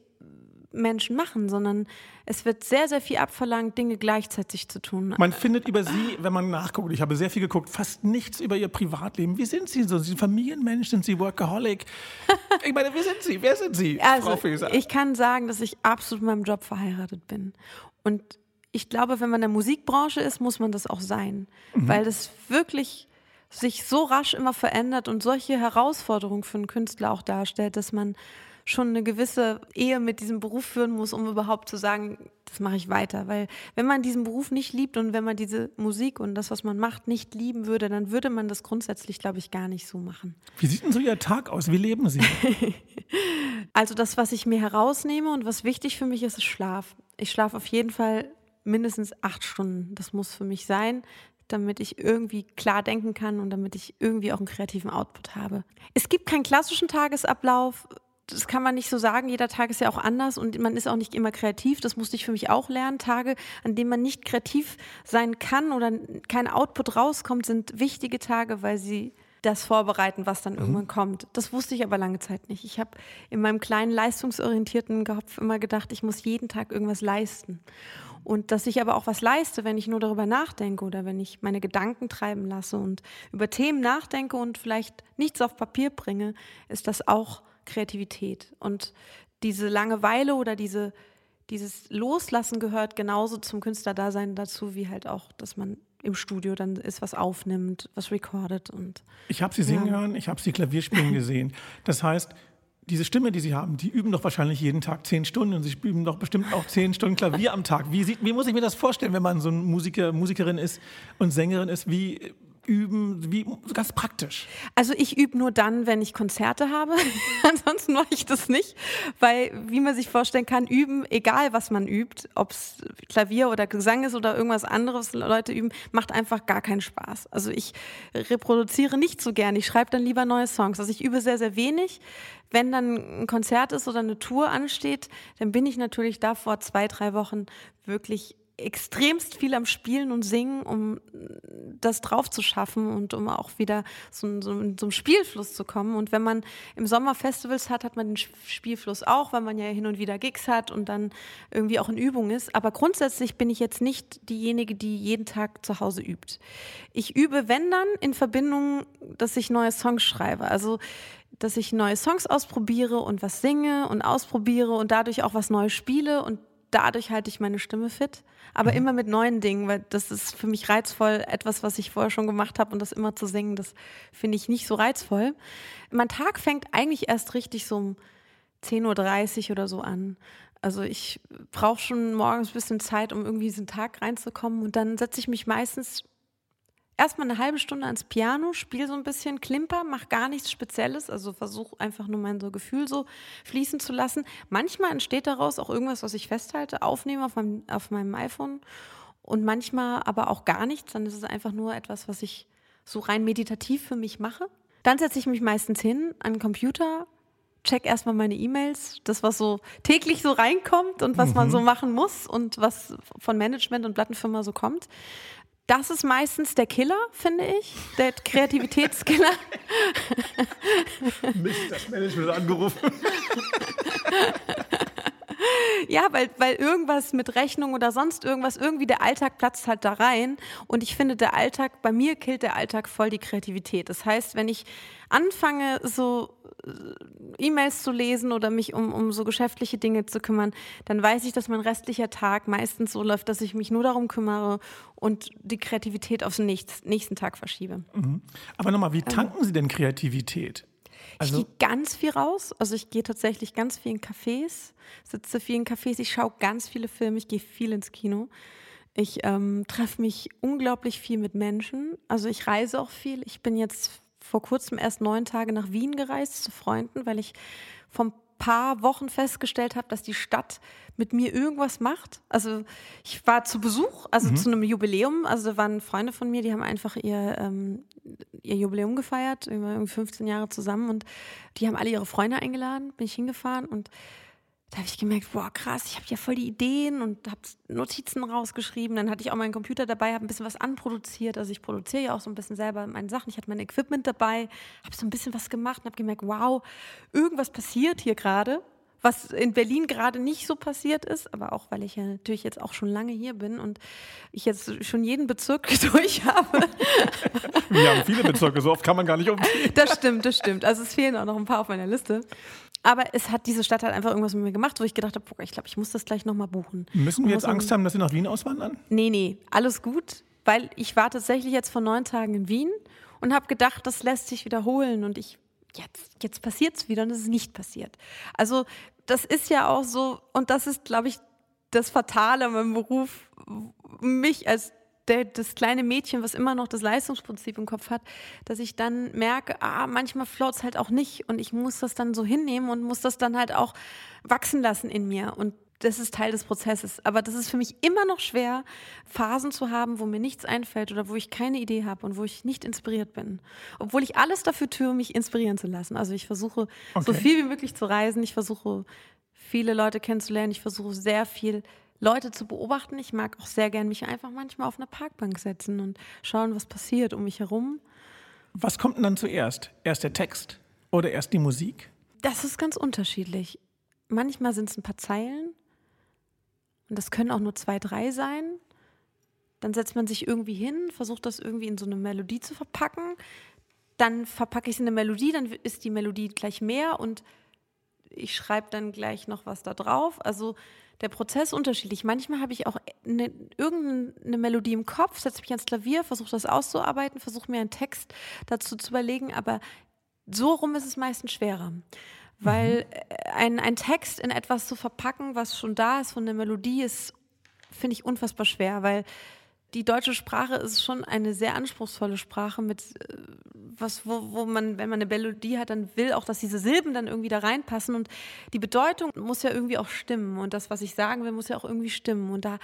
Menschen machen, sondern es wird sehr, sehr viel abverlangt, Dinge gleichzeitig zu tun. man findet über Sie, wenn man nachguckt, ich habe sehr viel geguckt, fast nichts über Ihr Privatleben. Wie sind Sie so? Sind Sie Familienmensch? Sind Sie Workaholic? [LAUGHS] Ich meine, wie sind Sie? Wer sind Sie, Frau Also, Feser? ich kann sagen, dass ich absolut mit meinem Job verheiratet bin. Und ich glaube, wenn man in der Musikbranche ist, muss man das auch sein. Weil das wirklich sich so rasch immer verändert und solche Herausforderungen für einen Künstler auch darstellt, dass man schon eine gewisse Ehe mit diesem Beruf führen muss, um überhaupt zu sagen, das mache ich weiter. Weil wenn man diesen Beruf nicht liebt und wenn man diese Musik und das, was man macht, nicht lieben würde, dann würde man das grundsätzlich, glaube ich, gar nicht so machen. Wie sieht denn so Ihr Tag aus? Wie leben Sie? [LAUGHS] Also das, was ich mir herausnehme und was wichtig für mich ist, ist Schlaf. Ich schlafe auf jeden Fall mindestens acht Stunden. Das muss für mich sein, damit ich irgendwie klar denken kann und damit ich irgendwie auch einen kreativen Output habe. Es gibt keinen klassischen Tagesablauf. Das kann man nicht so sagen. Jeder Tag ist ja auch anders und man ist auch nicht immer kreativ. Das musste ich für mich auch lernen. Tage, an denen man nicht kreativ sein kann oder kein Output rauskommt, sind wichtige Tage, weil sie das vorbereiten, was dann irgendwann kommt. Das wusste ich aber lange Zeit nicht. Ich habe in meinem kleinen leistungsorientierten Kopf immer gedacht, ich muss jeden Tag irgendwas leisten. Und dass ich aber auch was leiste, wenn ich nur darüber nachdenke oder wenn ich meine Gedanken treiben lasse und über Themen nachdenke und vielleicht nichts auf Papier bringe, ist das auch Kreativität. Und diese Langeweile oder diese, dieses Loslassen gehört genauso zum Künstlerdasein dazu, wie halt auch, dass man im Studio dann ist, was aufnimmt, was recordet und Ich habe Sie singen hören, ich habe Sie Klavier spielen [LAUGHS] gesehen. Das heißt, diese Stimme, die Sie haben, die üben doch wahrscheinlich jeden Tag zehn Stunden und Sie üben doch bestimmt auch zehn Stunden Klavier am Tag. Wie, sieht, wie muss ich mir das vorstellen, wenn man so ein Musiker, Musikerin ist und Sängerin ist? Wie üben, wie ganz praktisch? Also ich übe nur dann, wenn ich Konzerte habe. [LAUGHS] Ansonsten mache ich das nicht, weil, wie man sich vorstellen kann, üben, egal was man übt, ob es Klavier oder Gesang ist oder irgendwas anderes, Leute üben, macht einfach gar keinen Spaß. Also ich reproduziere nicht so gern. Ich schreibe dann lieber neue Songs. Also ich übe sehr, sehr wenig. Wenn dann ein Konzert ist oder eine Tour ansteht, dann bin ich natürlich da vor zwei, drei Wochen wirklich extremst viel am Spielen und Singen, um das drauf zu schaffen und um auch wieder so, so, so einen Spielfluss zu kommen. Und wenn man im Sommer Festivals hat, hat man den Spielfluss auch, weil man ja hin und wieder Gigs hat und dann irgendwie auch in Übung ist. Aber grundsätzlich bin ich jetzt nicht diejenige, die jeden Tag zu Hause übt. Ich übe, wenn dann, in Verbindung, dass ich neue Songs schreibe. Also dass ich neue Songs ausprobiere und was singe und ausprobiere und dadurch auch was Neues spiele und dadurch halte ich meine Stimme fit, aber mhm. immer mit neuen Dingen, weil das ist für mich reizvoll, etwas, was ich vorher schon gemacht habe und das immer zu singen, das finde ich nicht so reizvoll. Mein Tag fängt eigentlich erst richtig so um 10.30 Uhr oder so an. Also ich brauche schon morgens ein bisschen Zeit, um irgendwie diesen Tag reinzukommen und dann setze ich mich meistens erstmal eine halbe Stunde ans Piano, spiele so ein bisschen Klimper, mache gar nichts Spezielles, also versuche einfach nur mein so Gefühl so fließen zu lassen. Manchmal entsteht daraus auch irgendwas, was ich festhalte, aufnehme auf meinem, auf meinem iPhone und manchmal aber auch gar nichts, dann ist es einfach nur etwas, was ich so rein meditativ für mich mache. Dann setze ich mich meistens hin an den Computer, check erstmal meine E-Mails, das, was so täglich so reinkommt und was mhm. man so machen muss und was von Management und Plattenfirma so kommt. Das ist meistens der Killer, finde ich, der Kreativitätskiller. [LAUGHS] Mist, das Management angerufen. [LAUGHS] ja, weil, weil irgendwas mit Rechnung oder sonst irgendwas, irgendwie der Alltag platzt halt da rein. Und ich finde, der Alltag, bei mir killt der Alltag voll die Kreativität. Das heißt, wenn ich anfange, so E-Mails zu lesen oder mich um, um so geschäftliche Dinge zu kümmern, dann weiß ich, dass mein restlicher Tag meistens so läuft, dass ich mich nur darum kümmere und die Kreativität auf den nächsten Tag verschiebe. Mhm. Aber nochmal, wie tanken Sie denn Kreativität? Also ich gehe ganz viel raus. Also ich gehe tatsächlich ganz viel in Cafés, sitze viel in Cafés, ich schaue ganz viele Filme, ich gehe viel ins Kino. Ich ähm, treffe mich unglaublich viel mit Menschen. Also ich reise auch viel. Ich bin jetzt vor kurzem erst neun Tage nach Wien gereist zu Freunden, weil ich vom paar Wochen festgestellt habe, dass die Stadt mit mir irgendwas macht. Also ich war zu Besuch, also mhm. zu einem Jubiläum. Also da waren Freunde von mir, die haben einfach ihr, ähm, ihr Jubiläum gefeiert. Wir waren irgendwie 15 Jahre zusammen und die haben alle ihre Freunde eingeladen, bin ich hingefahren und da habe ich gemerkt, boah, krass, ich habe ja voll die Ideen und habe Notizen rausgeschrieben. Dann hatte ich auch meinen Computer dabei, habe ein bisschen was anproduziert. Also ich produziere ja auch so ein bisschen selber meine Sachen. Ich hatte mein Equipment dabei, habe so ein bisschen was gemacht und habe gemerkt, wow, irgendwas passiert hier gerade was in Berlin gerade nicht so passiert ist, aber auch weil ich ja natürlich jetzt auch schon lange hier bin und ich jetzt schon jeden Bezirk [LAUGHS] durch habe. Wir haben viele Bezirke, so oft kann man gar nicht umgehen. Das stimmt, das stimmt. Also es fehlen auch noch ein paar auf meiner Liste. Aber es hat diese Stadt halt einfach irgendwas mit mir gemacht, wo ich gedacht habe, ich glaube, ich muss das gleich nochmal buchen. Müssen wir jetzt Angst haben, dass Sie nach Wien auswandern? Nee, nee, alles gut, weil ich war tatsächlich jetzt vor neun Tagen in Wien und habe gedacht, das lässt sich wiederholen und ich jetzt, jetzt passiert es wieder und es ist nicht passiert. Also das ist ja auch so, und das ist, glaube ich, das Fatale an meinem Beruf, mich als der, das kleine Mädchen, was immer noch das Leistungsprinzip im Kopf hat, dass ich dann merke, ah, manchmal float es halt auch nicht und ich muss das dann so hinnehmen und muss das dann halt auch wachsen lassen in mir. Und das ist Teil des Prozesses. Aber das ist für mich immer noch schwer, Phasen zu haben, wo mir nichts einfällt oder wo ich keine Idee habe und wo ich nicht inspiriert bin. Obwohl ich alles dafür tue, mich inspirieren zu lassen. Also ich versuche, okay. so viel wie möglich zu reisen. Ich versuche, viele Leute kennenzulernen. Ich versuche sehr viel Leute zu beobachten. Ich mag auch sehr gern mich einfach manchmal auf eine Parkbank setzen und schauen, was passiert um mich herum. Was kommt denn dann zuerst? Erst der Text oder erst die Musik? Das ist ganz unterschiedlich. Manchmal sind es ein paar Zeilen und das können auch nur zwei, drei sein. Dann setzt man sich irgendwie hin, versucht das irgendwie in so eine Melodie zu verpacken. Dann verpacke ich es in eine Melodie, dann ist die Melodie gleich mehr und ich schreibe dann gleich noch was da drauf. Also der Prozess unterschiedlich. Manchmal habe ich auch eine, irgendeine Melodie im Kopf, setze mich ans Klavier, versuche das auszuarbeiten, versuche mir einen Text dazu zu überlegen, aber so rum ist es meistens schwerer. Weil mhm. ein, ein Text in etwas zu verpacken, was schon da ist von der Melodie, ist, finde ich, unfassbar schwer, weil die deutsche Sprache ist schon eine sehr anspruchsvolle Sprache mit äh, was, wo, wo man, wenn man eine Melodie hat, dann will auch, dass diese Silben dann irgendwie da reinpassen. Und die Bedeutung muss ja irgendwie auch stimmen. Und das, was ich sagen will, muss ja auch irgendwie stimmen. Und da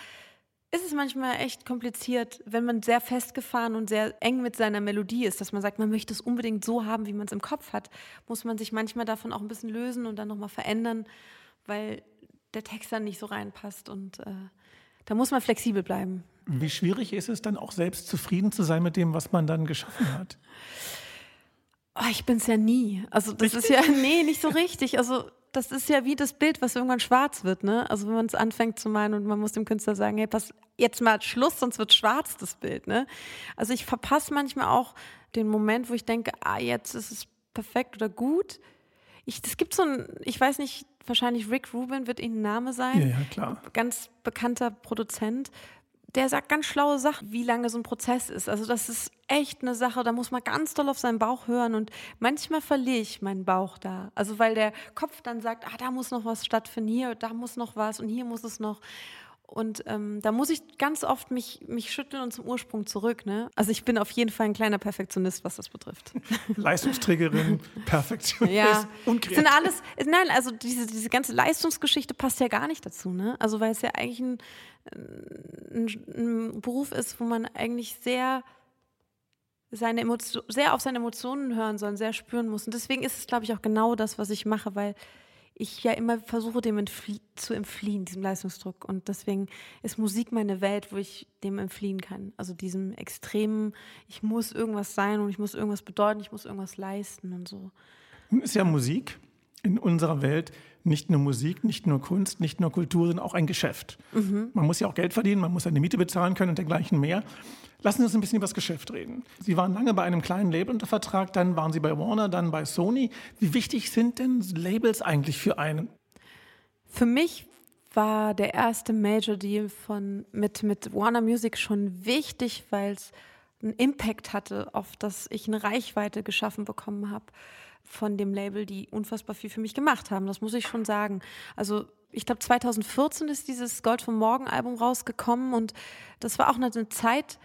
ist es manchmal echt kompliziert, wenn man sehr festgefahren und sehr eng mit seiner Melodie ist, dass man sagt, man möchte es unbedingt so haben, wie man es im Kopf hat, muss man sich manchmal davon auch ein bisschen lösen und dann nochmal verändern, weil der Text dann nicht so reinpasst. Und äh, da muss man flexibel bleiben. Wie schwierig ist es dann auch selbst zufrieden zu sein mit dem, was man dann geschaffen hat? Oh, ich bin es ja nie. Also das richtig? ist ja, nee, nicht so richtig. Also das ist ja wie das Bild, was irgendwann schwarz wird, ne? Also wenn man es anfängt zu malen und man muss dem Künstler sagen, hey, pass jetzt mal Schluss, sonst wird schwarz das Bild, ne? Also ich verpasse manchmal auch den Moment, wo ich denke, ah, jetzt ist es perfekt oder gut. Ich, es gibt so ein, ich weiß nicht, wahrscheinlich Rick Rubin wird Ihnen ein Name sein. Ja, ja, klar. Ganz bekannter Produzent der sagt ganz schlaue Sachen, wie lange so ein Prozess ist. Also das ist echt eine Sache, da muss man ganz doll auf seinen Bauch hören und manchmal verliere ich meinen Bauch da. Also weil der Kopf dann sagt, ah, da muss noch was stattfinden, hier, da muss noch was und hier muss es noch. Und ähm, da muss ich ganz oft mich, mich schütteln und zum Ursprung zurück. Ne? Also ich bin auf jeden Fall ein kleiner Perfektionist, was das betrifft. [LAUGHS] Leistungsträgerin, Perfektionist ja. und kreativ. sind alles, nein, also diese, diese ganze Leistungsgeschichte passt ja gar nicht dazu. Ne? Also weil es ja eigentlich ein, ein, ein Beruf ist, wo man eigentlich sehr seine Emotion, sehr auf seine Emotionen hören soll, sehr spüren muss. Und deswegen ist es, glaube ich, auch genau das, was ich mache, weil ich ja immer versuche, dem zu entfliehen, diesem Leistungsdruck. Und deswegen ist Musik meine Welt, wo ich dem entfliehen kann. Also diesem extremen, ich muss irgendwas sein und ich muss irgendwas bedeuten, ich muss irgendwas leisten und so. Nun ist ja Musik in unserer Welt nicht nur Musik, nicht nur Kunst, nicht nur Kultur, sondern auch ein Geschäft. Mhm. Man muss ja auch Geld verdienen, man muss seine Miete bezahlen können und dergleichen mehr. Lassen Sie uns ein bisschen über das Geschäft reden. Sie waren lange bei einem kleinen Label unter Vertrag, dann waren Sie bei Warner, dann bei Sony. Wie wichtig sind denn Labels eigentlich für einen? Für mich war der erste Major Deal von, mit, mit Warner Music schon wichtig, weil es einen Impact hatte, auf das ich eine Reichweite geschaffen bekommen habe von dem Label, die unfassbar viel für mich gemacht haben. Das muss ich schon sagen. Also ich glaube 2014 ist dieses Gold vom Morgen Album rausgekommen und das war auch eine Zeit,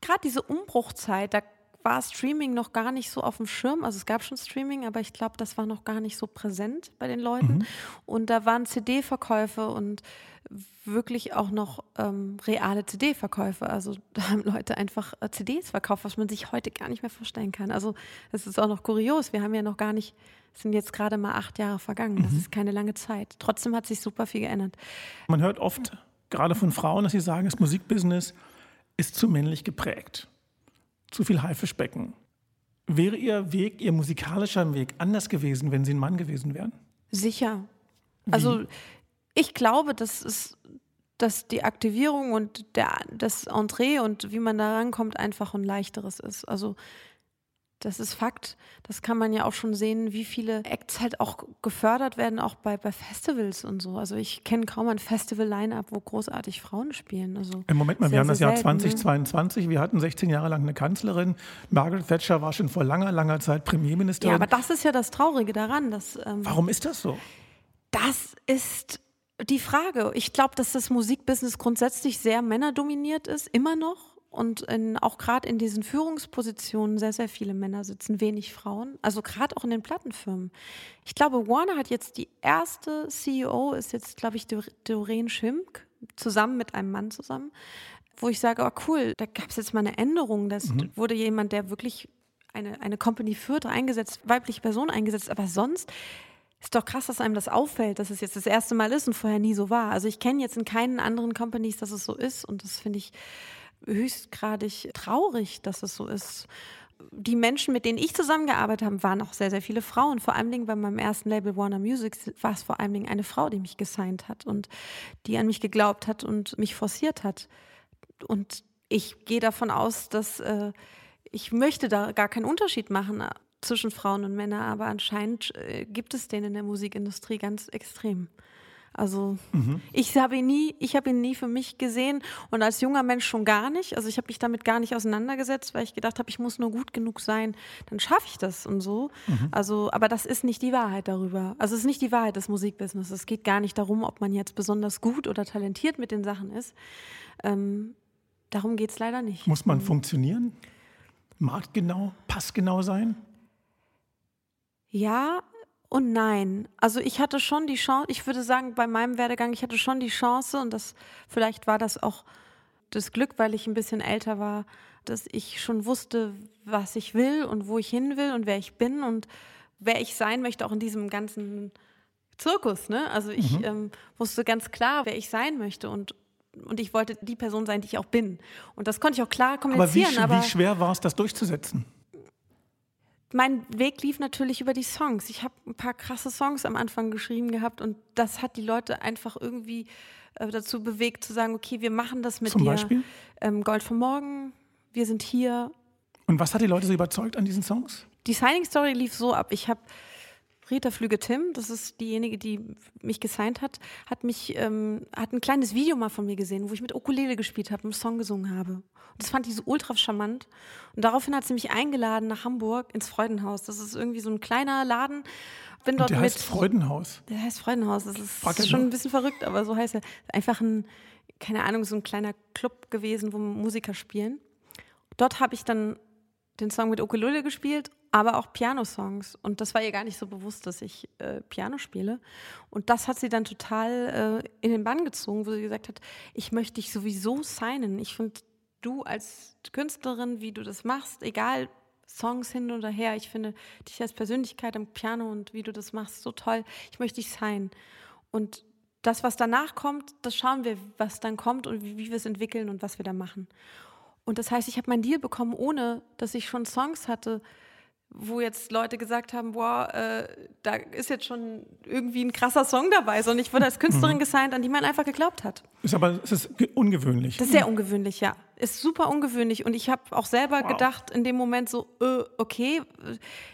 gerade diese Umbruchzeit, da war Streaming noch gar nicht so auf dem Schirm. Also es gab schon Streaming, aber ich glaube, das war noch gar nicht so präsent bei den Leuten. Mhm. Und da waren CD-Verkäufe und wirklich auch noch ähm, reale CD-Verkäufe. Also da haben Leute einfach äh, CDs verkauft, was man sich heute gar nicht mehr vorstellen kann. Also es ist auch noch kurios. Wir haben ja noch gar nicht, es sind jetzt gerade mal acht Jahre vergangen. Das mhm. ist keine lange Zeit. Trotzdem hat sich super viel geändert. Man hört oft, gerade von Frauen, dass sie sagen, das Musikbusiness ist zu männlich geprägt. Zu viel Haifischbecken. Wäre Ihr Weg, Ihr musikalischer Weg anders gewesen, wenn Sie ein Mann gewesen wären? Sicher. Wie? Also ich glaube, dass es dass die Aktivierung und der, das Entree und wie man da rankommt einfach ein leichteres ist. Also das ist Fakt. Das kann man ja auch schon sehen, wie viele Acts halt auch gefördert werden, auch bei, bei Festivals und so. Also ich kenne kaum ein Festival-Line-Up, wo großartig Frauen spielen. Also Im Moment mal, wir haben das Jahr selten, 2022. Ne? Wir hatten 16 Jahre lang eine Kanzlerin. Margaret Thatcher war schon vor langer, langer Zeit Premierministerin. Ja, aber das ist ja das Traurige daran. Dass, ähm, Warum ist das so? Das ist die Frage. Ich glaube, dass das Musikbusiness grundsätzlich sehr männerdominiert ist, immer noch und in, auch gerade in diesen Führungspositionen sehr, sehr viele Männer sitzen, wenig Frauen. Also gerade auch in den Plattenfirmen. Ich glaube, Warner hat jetzt die erste CEO, ist jetzt, glaube ich, Doreen Schimk, zusammen mit einem Mann zusammen, wo ich sage, oh cool, da gab es jetzt mal eine Änderung. Das mhm. wurde jemand, der wirklich eine, eine Company führt, eingesetzt, weibliche Person eingesetzt. Aber sonst ist doch krass, dass einem das auffällt, dass es jetzt das erste Mal ist und vorher nie so war. Also ich kenne jetzt in keinen anderen Companies, dass es so ist und das finde ich höchstgradig traurig, dass es so ist. Die Menschen, mit denen ich zusammengearbeitet habe, waren auch sehr, sehr viele Frauen. Vor allem Dingen bei meinem ersten Label Warner Music war es vor allem Dingen eine Frau, die mich gesigned hat und die an mich geglaubt hat und mich forciert hat. Und ich gehe davon aus, dass äh, ich möchte da gar keinen Unterschied machen äh, zwischen Frauen und Männern, aber anscheinend äh, gibt es den in der Musikindustrie ganz extrem. Also mhm. ich habe ihn nie, ich habe ihn nie für mich gesehen und als junger Mensch schon gar nicht. Also ich habe mich damit gar nicht auseinandergesetzt, weil ich gedacht habe, ich muss nur gut genug sein, dann schaffe ich das und so. Mhm. Also, aber das ist nicht die Wahrheit darüber. Also es ist nicht die Wahrheit des Musikbusiness. Es geht gar nicht darum, ob man jetzt besonders gut oder talentiert mit den Sachen ist. Ähm, darum geht es leider nicht. Muss man mhm. funktionieren? Marktgenau, passgenau sein? Ja, und nein. Also ich hatte schon die Chance, ich würde sagen, bei meinem Werdegang, ich hatte schon die Chance und das vielleicht war das auch das Glück, weil ich ein bisschen älter war, dass ich schon wusste, was ich will und wo ich hin will und wer ich bin und wer ich sein möchte, auch in diesem ganzen Zirkus. Ne? Also ich mhm. ähm, wusste ganz klar, wer ich sein möchte und und ich wollte die Person sein, die ich auch bin. Und das konnte ich auch klar kommunizieren. Aber wie, aber wie schwer war es, das durchzusetzen? Mein Weg lief natürlich über die Songs. Ich habe ein paar krasse Songs am Anfang geschrieben gehabt und das hat die Leute einfach irgendwie äh, dazu bewegt zu sagen, okay, wir machen das mit Zum dir. Beispiel? Ähm, Gold vom Morgen, wir sind hier. Und was hat die Leute so überzeugt an diesen Songs? Die Signing Story lief so ab. Ich habe Rita Flüge-Tim, das ist diejenige, die mich gesigned hat, hat mich, ähm, hat ein kleines Video mal von mir gesehen, wo ich mit Ukulele gespielt habe, einen Song gesungen habe. Und das fand ich so ultra charmant. Und daraufhin hat sie mich eingeladen nach Hamburg ins Freudenhaus. Das ist irgendwie so ein kleiner Laden. Bin dort Und der mit, heißt Freudenhaus. Der heißt Freudenhaus. Das ist, ist schon ein bisschen verrückt, aber so heißt er. Einfach ein, keine Ahnung, so ein kleiner Club gewesen, wo Musiker spielen. Dort habe ich dann den Song mit Ukulele gespielt aber auch Piano-Songs. Und das war ihr gar nicht so bewusst, dass ich äh, Piano spiele. Und das hat sie dann total äh, in den Bann gezogen, wo sie gesagt hat, ich möchte dich sowieso signen. Ich finde, du als Künstlerin, wie du das machst, egal Songs hin oder her, ich finde dich als Persönlichkeit am Piano und wie du das machst, so toll. Ich möchte dich signen. Und das, was danach kommt, das schauen wir, was dann kommt und wie, wie wir es entwickeln und was wir da machen. Und das heißt, ich habe meinen Deal bekommen, ohne dass ich schon Songs hatte, wo jetzt Leute gesagt haben, boah, äh, da ist jetzt schon irgendwie ein krasser Song dabei, sondern ich wurde als Künstlerin mhm. gesigned, an die man einfach geglaubt hat. Ist aber es ist ungewöhnlich. Das ist sehr ungewöhnlich, ja. Ist super ungewöhnlich und ich habe auch selber wow. gedacht in dem Moment so, äh, okay,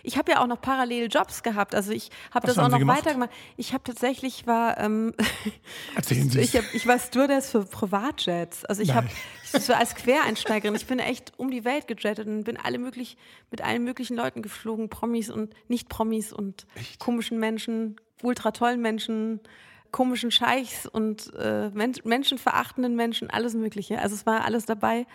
ich habe ja auch noch parallel Jobs gehabt, also ich habe das auch noch weitergemacht. Ich habe tatsächlich war, ähm, [LAUGHS] Erzählen Sie ich, hab, ich war Stewardess für Privatjets, also ich habe so als Quereinsteigerin, ich bin echt um die Welt gejettet und bin alle möglich mit allen möglichen Leuten geflogen, Promis und Nicht-Promis und echt? komischen Menschen, ultra tollen Menschen komischen Scheichs und äh, men menschenverachtenden Menschen, alles Mögliche. Also es war alles dabei.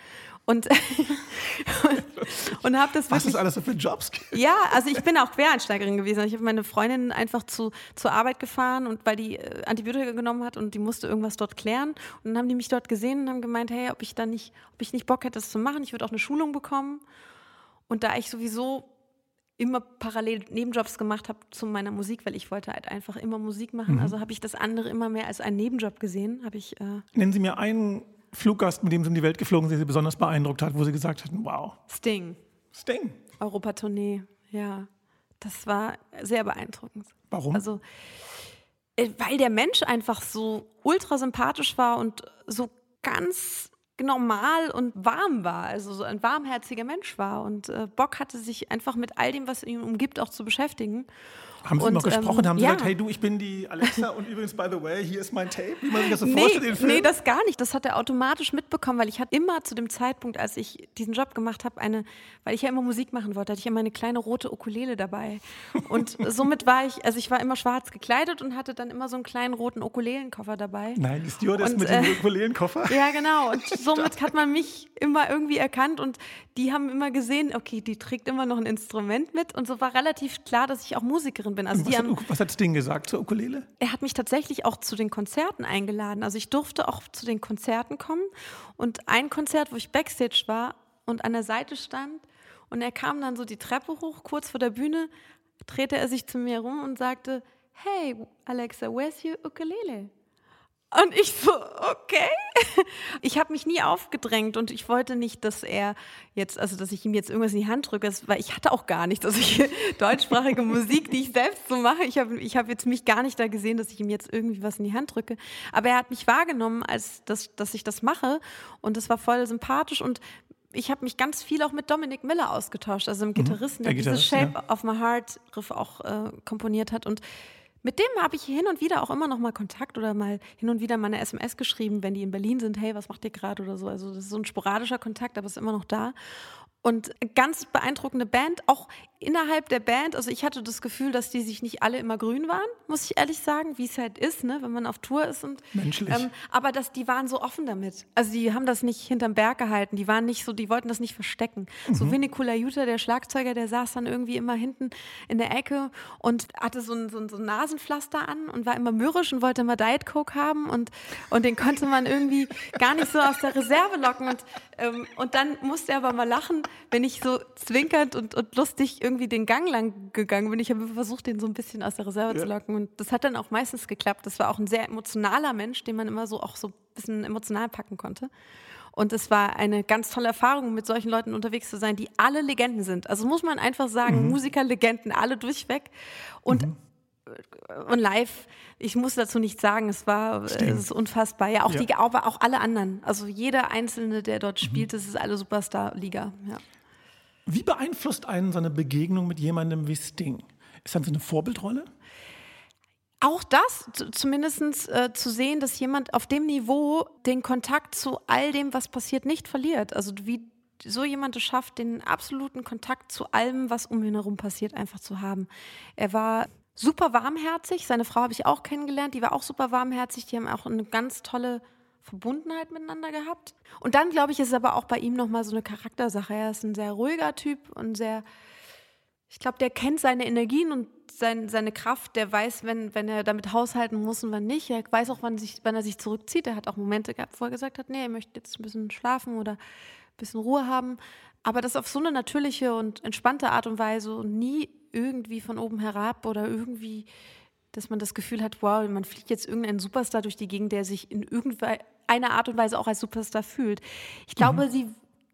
Und, [LAUGHS] und habe das Was es alles so für Jobs gibt. [LAUGHS] Ja, also ich bin auch Quereinsteigerin gewesen. Ich habe meine Freundin einfach zu, zur Arbeit gefahren und weil die äh, Antibiotika genommen hat und die musste irgendwas dort klären. Und dann haben die mich dort gesehen und haben gemeint, hey, ob ich da nicht, ob ich nicht Bock hätte, das zu machen. Ich würde auch eine Schulung bekommen. Und da ich sowieso immer parallel Nebenjobs gemacht habe zu meiner Musik, weil ich wollte halt einfach immer Musik machen. Mhm. Also habe ich das andere immer mehr als einen Nebenjob gesehen. Habe ich. Äh Nennen Sie mir einen Fluggast, mit dem Sie in die Welt geflogen sind, der Sie besonders beeindruckt hat, wo Sie gesagt hatten, wow. Sting. Sting. Europatournee, ja. Das war sehr beeindruckend. Warum? Also, äh, weil der Mensch einfach so ultra sympathisch war und so ganz normal und warm war, also so ein warmherziger Mensch war und äh, Bock hatte, sich einfach mit all dem, was ihn umgibt, auch zu beschäftigen. Haben Sie und, noch gesprochen? Ähm, haben Sie ja. gesagt, hey du, ich bin die Alexa und übrigens, by the way, hier ist mein Tape? Wie man sich das so nee, vorstellt? Nee, das gar nicht. Das hat er automatisch mitbekommen, weil ich hatte immer zu dem Zeitpunkt, als ich diesen Job gemacht habe, eine, weil ich ja immer Musik machen wollte, hatte ich immer eine kleine rote Ukulele dabei. Und [LAUGHS] somit war ich, also ich war immer schwarz gekleidet und hatte dann immer so einen kleinen roten Ukulelenkoffer dabei. Nein, die Stewardess und, mit dem äh, Ukulelenkoffer? [LAUGHS] Ja, genau. Und [LAUGHS] somit hat man mich immer irgendwie erkannt und die haben immer gesehen, okay, die trägt immer noch ein Instrument mit und so war relativ klar, dass ich auch Musikerin bin. Also die haben, was hat Sting gesagt zur Ukulele? Er hat mich tatsächlich auch zu den Konzerten eingeladen. Also ich durfte auch zu den Konzerten kommen. Und ein Konzert, wo ich Backstage war und an der Seite stand und er kam dann so die Treppe hoch, kurz vor der Bühne, drehte er sich zu mir rum und sagte, hey Alexa, where's your ukulele? Und ich so, okay. Ich habe mich nie aufgedrängt und ich wollte nicht, dass er jetzt, also dass ich ihm jetzt irgendwas in die Hand drücke, weil ich hatte auch gar nichts. Also ich [LAUGHS] deutschsprachige Musik, die ich selbst so mache. Ich habe ich hab jetzt mich gar nicht da gesehen, dass ich ihm jetzt irgendwie was in die Hand drücke. Aber er hat mich wahrgenommen, als dass, dass ich das mache. Und das war voll sympathisch und ich habe mich ganz viel auch mit Dominic Miller ausgetauscht, also dem mhm. Gitarristen, der, der diese Shape ja. of My Heart Riff auch äh, komponiert hat. Und Mit dem habe ich hin und wieder auch immer noch mal Kontakt oder mal hin und wieder mal eine SMS geschrieben, wenn die in Berlin sind, hey, was macht ihr gerade oder so. Also das ist so ein sporadischer Kontakt, aber ist immer noch da. Und ganz beeindruckende Band, auch innerhalb der Band. Also ich hatte das Gefühl, dass die sich nicht alle immer grün waren, muss ich ehrlich sagen, wie es halt ist, ne, wenn man auf Tour ist. Und, Menschlich. Ähm, aber dass die waren so offen damit. Also die haben das nicht hinterm Berg gehalten. Die waren nicht so, die wollten das nicht verstecken. Mhm. So Vinny Jutta, der Schlagzeuger, der saß dann irgendwie immer hinten in der Ecke und hatte so ein, so ein, so ein Nasenpflaster an und war immer mürrisch und wollte immer Diet Coke haben und, und den konnte man irgendwie gar nicht so aus der Reserve locken. Und, ähm, und dann musste er aber mal lachen, wenn ich so zwinkernd und, und lustig irgendwie den Gang lang gegangen bin. Ich habe versucht, den so ein bisschen aus der Reserve ja. zu locken. Und das hat dann auch meistens geklappt. Das war auch ein sehr emotionaler Mensch, den man immer so auch so ein bisschen emotional packen konnte. Und es war eine ganz tolle Erfahrung, mit solchen Leuten unterwegs zu sein, die alle Legenden sind. Also muss man einfach sagen, mhm. Musikerlegenden, alle durchweg. Und mhm und live, ich muss dazu nichts sagen, es war es ist unfassbar. Ja, auch ja. die aber auch alle anderen. Also jeder einzelne, der dort mhm. spielt, das ist alle Superstar-Liga. Ja. Wie beeinflusst einen so eine Begegnung mit jemandem wie Sting? Ist das eine Vorbildrolle? Auch das, zumindest äh, zu sehen, dass jemand auf dem Niveau den Kontakt zu all dem, was passiert, nicht verliert. Also wie so jemand es schafft, den absoluten Kontakt zu allem, was um ihn herum passiert, einfach zu haben. Er war super warmherzig. Seine Frau habe ich auch kennengelernt, die war auch super warmherzig. Die haben auch eine ganz tolle Verbundenheit miteinander gehabt. Und dann, glaube ich, ist es aber auch bei ihm nochmal so eine Charaktersache. Er ist ein sehr ruhiger Typ und sehr, ich glaube, der kennt seine Energien und sein, seine Kraft. Der weiß, wenn, wenn er damit haushalten muss und wann nicht. Er weiß auch, wann, sich, wann er sich zurückzieht. Er hat auch Momente gehabt, wo er gesagt hat, nee, er möchte jetzt ein bisschen schlafen oder ein bisschen Ruhe haben. Aber das auf so eine natürliche und entspannte Art und Weise und nie irgendwie von oben herab oder irgendwie dass man das Gefühl hat, wow, man fliegt jetzt irgendeinen Superstar durch die Gegend, der sich in irgendeiner Art und Weise auch als Superstar fühlt. Ich glaube, mhm. sie,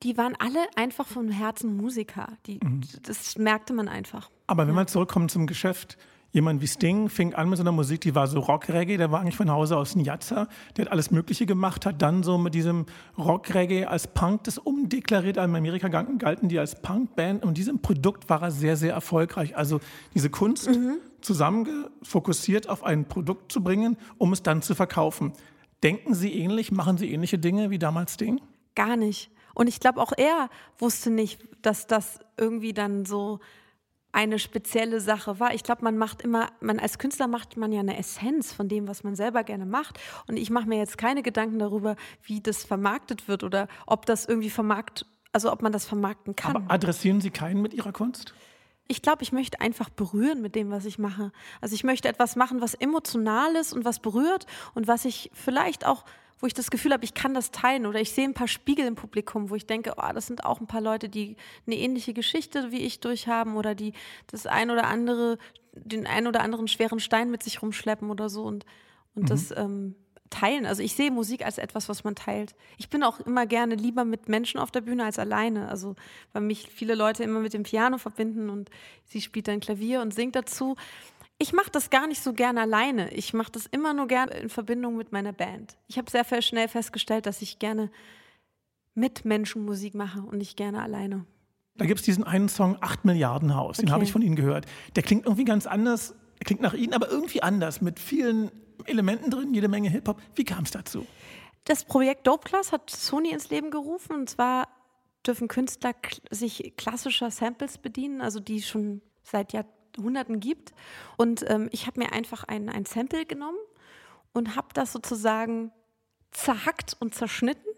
die waren alle einfach vom Herzen Musiker. Die, mhm. Das merkte man einfach. Aber wenn ja. wir zurückkommen zum Geschäft, jemand wie Sting fing an mit so einer Musik, die war so Rock-Reggae, der war eigentlich von Hause aus ein Jatzer, der hat alles Mögliche gemacht, hat dann so mit diesem Rock-Reggae als Punk das umdeklariert, in Amerika galten die als Punk-Band und diesem Produkt war er sehr, sehr erfolgreich. Also diese Kunst mhm. zusammengefokussiert auf ein Produkt zu bringen, um es dann zu verkaufen. Denken Sie ähnlich, machen Sie ähnliche Dinge wie damals Sting? Gar nicht. Und ich glaube, auch er wusste nicht, dass das irgendwie dann so eine spezielle Sache war. Ich glaube, man macht immer, man als Künstler macht man ja eine Essenz von dem, was man selber gerne macht. Und ich mache mir jetzt keine Gedanken darüber, wie das vermarktet wird oder ob das irgendwie vermarkt, also ob man das vermarkten kann. Aber adressieren Sie keinen mit Ihrer Kunst? Ich glaube, ich möchte einfach berühren mit dem, was ich mache. Also ich möchte etwas machen, was emotional ist und was berührt und was ich vielleicht auch wo ich das Gefühl habe, ich kann das teilen oder ich sehe ein paar Spiegel im Publikum, wo ich denke, oh, das sind auch ein paar Leute, die eine ähnliche Geschichte wie ich durchhaben oder die das ein oder andere, den ein oder anderen schweren Stein mit sich rumschleppen oder so und, und mhm. das ähm, teilen. Also ich sehe Musik als etwas, was man teilt. Ich bin auch immer gerne lieber mit Menschen auf der Bühne als alleine. Also weil mich viele Leute immer mit dem Piano verbinden und sie spielt dann Klavier und singt dazu. Ich mache das gar nicht so gern alleine. Ich mache das immer nur gern in Verbindung mit meiner Band. Ich habe sehr schnell festgestellt, dass ich gerne mit Menschen Musik mache und nicht gerne alleine. Da gibt es diesen einen Song, 8 Milliarden Haus, den habe ich von Ihnen gehört. Der klingt irgendwie ganz anders, klingt nach Ihnen, aber irgendwie anders, mit vielen Elementen drin, jede Menge Hip-Hop. Wie kam es dazu? Das Projekt Dope Class hat Sony ins Leben gerufen und zwar dürfen Künstler sich klassischer Samples bedienen, also die schon seit Jahrzehnten Hunderten gibt. Und ähm, ich habe mir einfach ein, ein Sample genommen und habe das sozusagen zerhackt und zerschnitten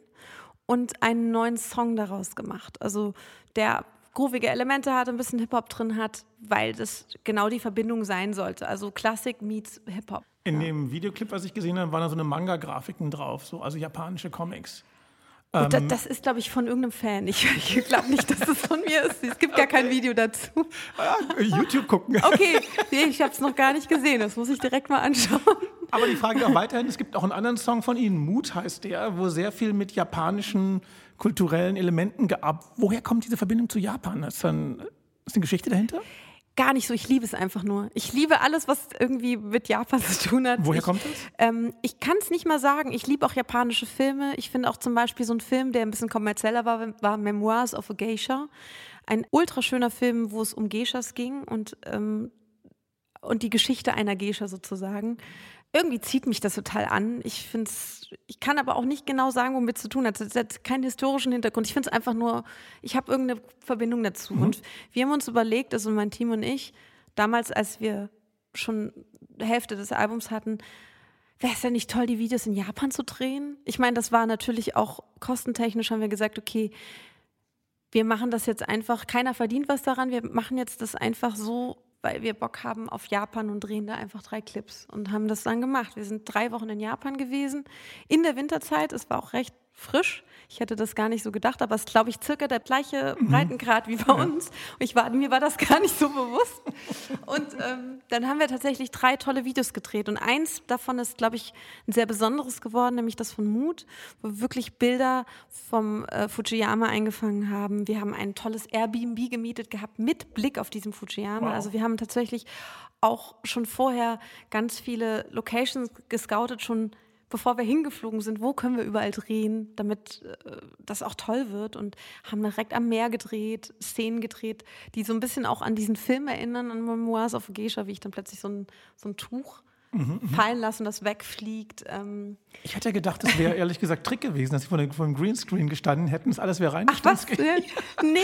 und einen neuen Song daraus gemacht. Also der groovige Elemente hat, ein bisschen Hip-Hop drin hat, weil das genau die Verbindung sein sollte. Also Klassik meets Hip-Hop. In ja. dem Videoclip, was ich gesehen habe, waren da so eine Manga-Grafiken drauf, so, also japanische Comics. Ähm, das, das, ist, glaube ich, von irgendeinem Fan. Ich, [LAUGHS] ich glaube nicht, dass das von mir ist. Es gibt gar kein Video dazu. Ja, YouTube gucken. [LAUGHS] Okay, ich habe es noch gar nicht gesehen. Das muss ich direkt mal anschauen. Aber die Frage auch weiterhin, es gibt auch einen anderen Song von Ihnen, Mut heißt der, wo sehr viel mit japanischen kulturellen Elementen gearbeitet Woher kommt diese Verbindung zu Japan? Ist, dann, ist eine Geschichte dahinter? Gar nicht so, ich liebe es einfach nur. Ich liebe alles, was irgendwie mit Japan [LAUGHS] zu tun hat. Woher ich, kommt das? Ähm, ich kann es nicht mal sagen. Ich liebe auch japanische Filme. Ich finde auch zum Beispiel so ein Film, der ein bisschen kommerzieller war, war Memoirs of a Geisha. Ein ultraschöner Film, wo es um Geishas ging und ähm, und die Geschichte einer Geisha sozusagen. Irgendwie zieht mich das total an. Ich finde es, ich kann aber auch nicht genau sagen, womit es zu tun hat. Es hat keinen historischen Hintergrund. Ich finde es einfach nur, ich habe irgendeine Verbindung dazu. Mhm. Und wir haben uns überlegt, also mein Team und ich, damals, als wir schon Hälfte des Albums hatten, wäre es ja nicht toll, die Videos in Japan zu drehen? Ich meine, das war natürlich auch kostentechnisch, haben wir gesagt, okay, wir machen das jetzt einfach, keiner verdient was daran, wir machen jetzt das einfach so, weil wir Bock haben auf Japan und drehen da einfach drei Clips und haben das dann gemacht. Wir sind drei Wochen in Japan gewesen, in der Winterzeit, es war auch recht frisch. Ich hätte das gar nicht so gedacht, aber es ist, glaube ich, circa der gleiche mhm. Breitengrad wie bei uns. Ich war, mir war das gar nicht so bewusst. Und ähm, dann haben wir tatsächlich drei tolle Videos gedreht. Und eins davon ist, glaube ich, ein sehr besonderes geworden, nämlich das von Mut, wo wir wirklich Bilder vom äh, Fujiyama eingefangen haben. Wir haben ein tolles Airbnb gemietet gehabt mit Blick auf diesen Fujiyama. Wow. Also wir haben tatsächlich auch schon vorher ganz viele Locations gescoutet, schon bevor wir hingeflogen sind, wo können wir überall drehen, damit äh, das auch toll wird? Und haben direkt am Meer gedreht, Szenen gedreht, die so ein bisschen auch an diesen Film erinnern, an Memoirs of a Geisha, wie ich dann plötzlich so ein, so ein Tuch mhm, fallen lassen, das wegfliegt. Ähm. Ich hätte ja gedacht, das wäre ehrlich gesagt Trick gewesen, dass sie vor dem Greenscreen gestanden hätten, das alles wäre rein. Ach was? nee,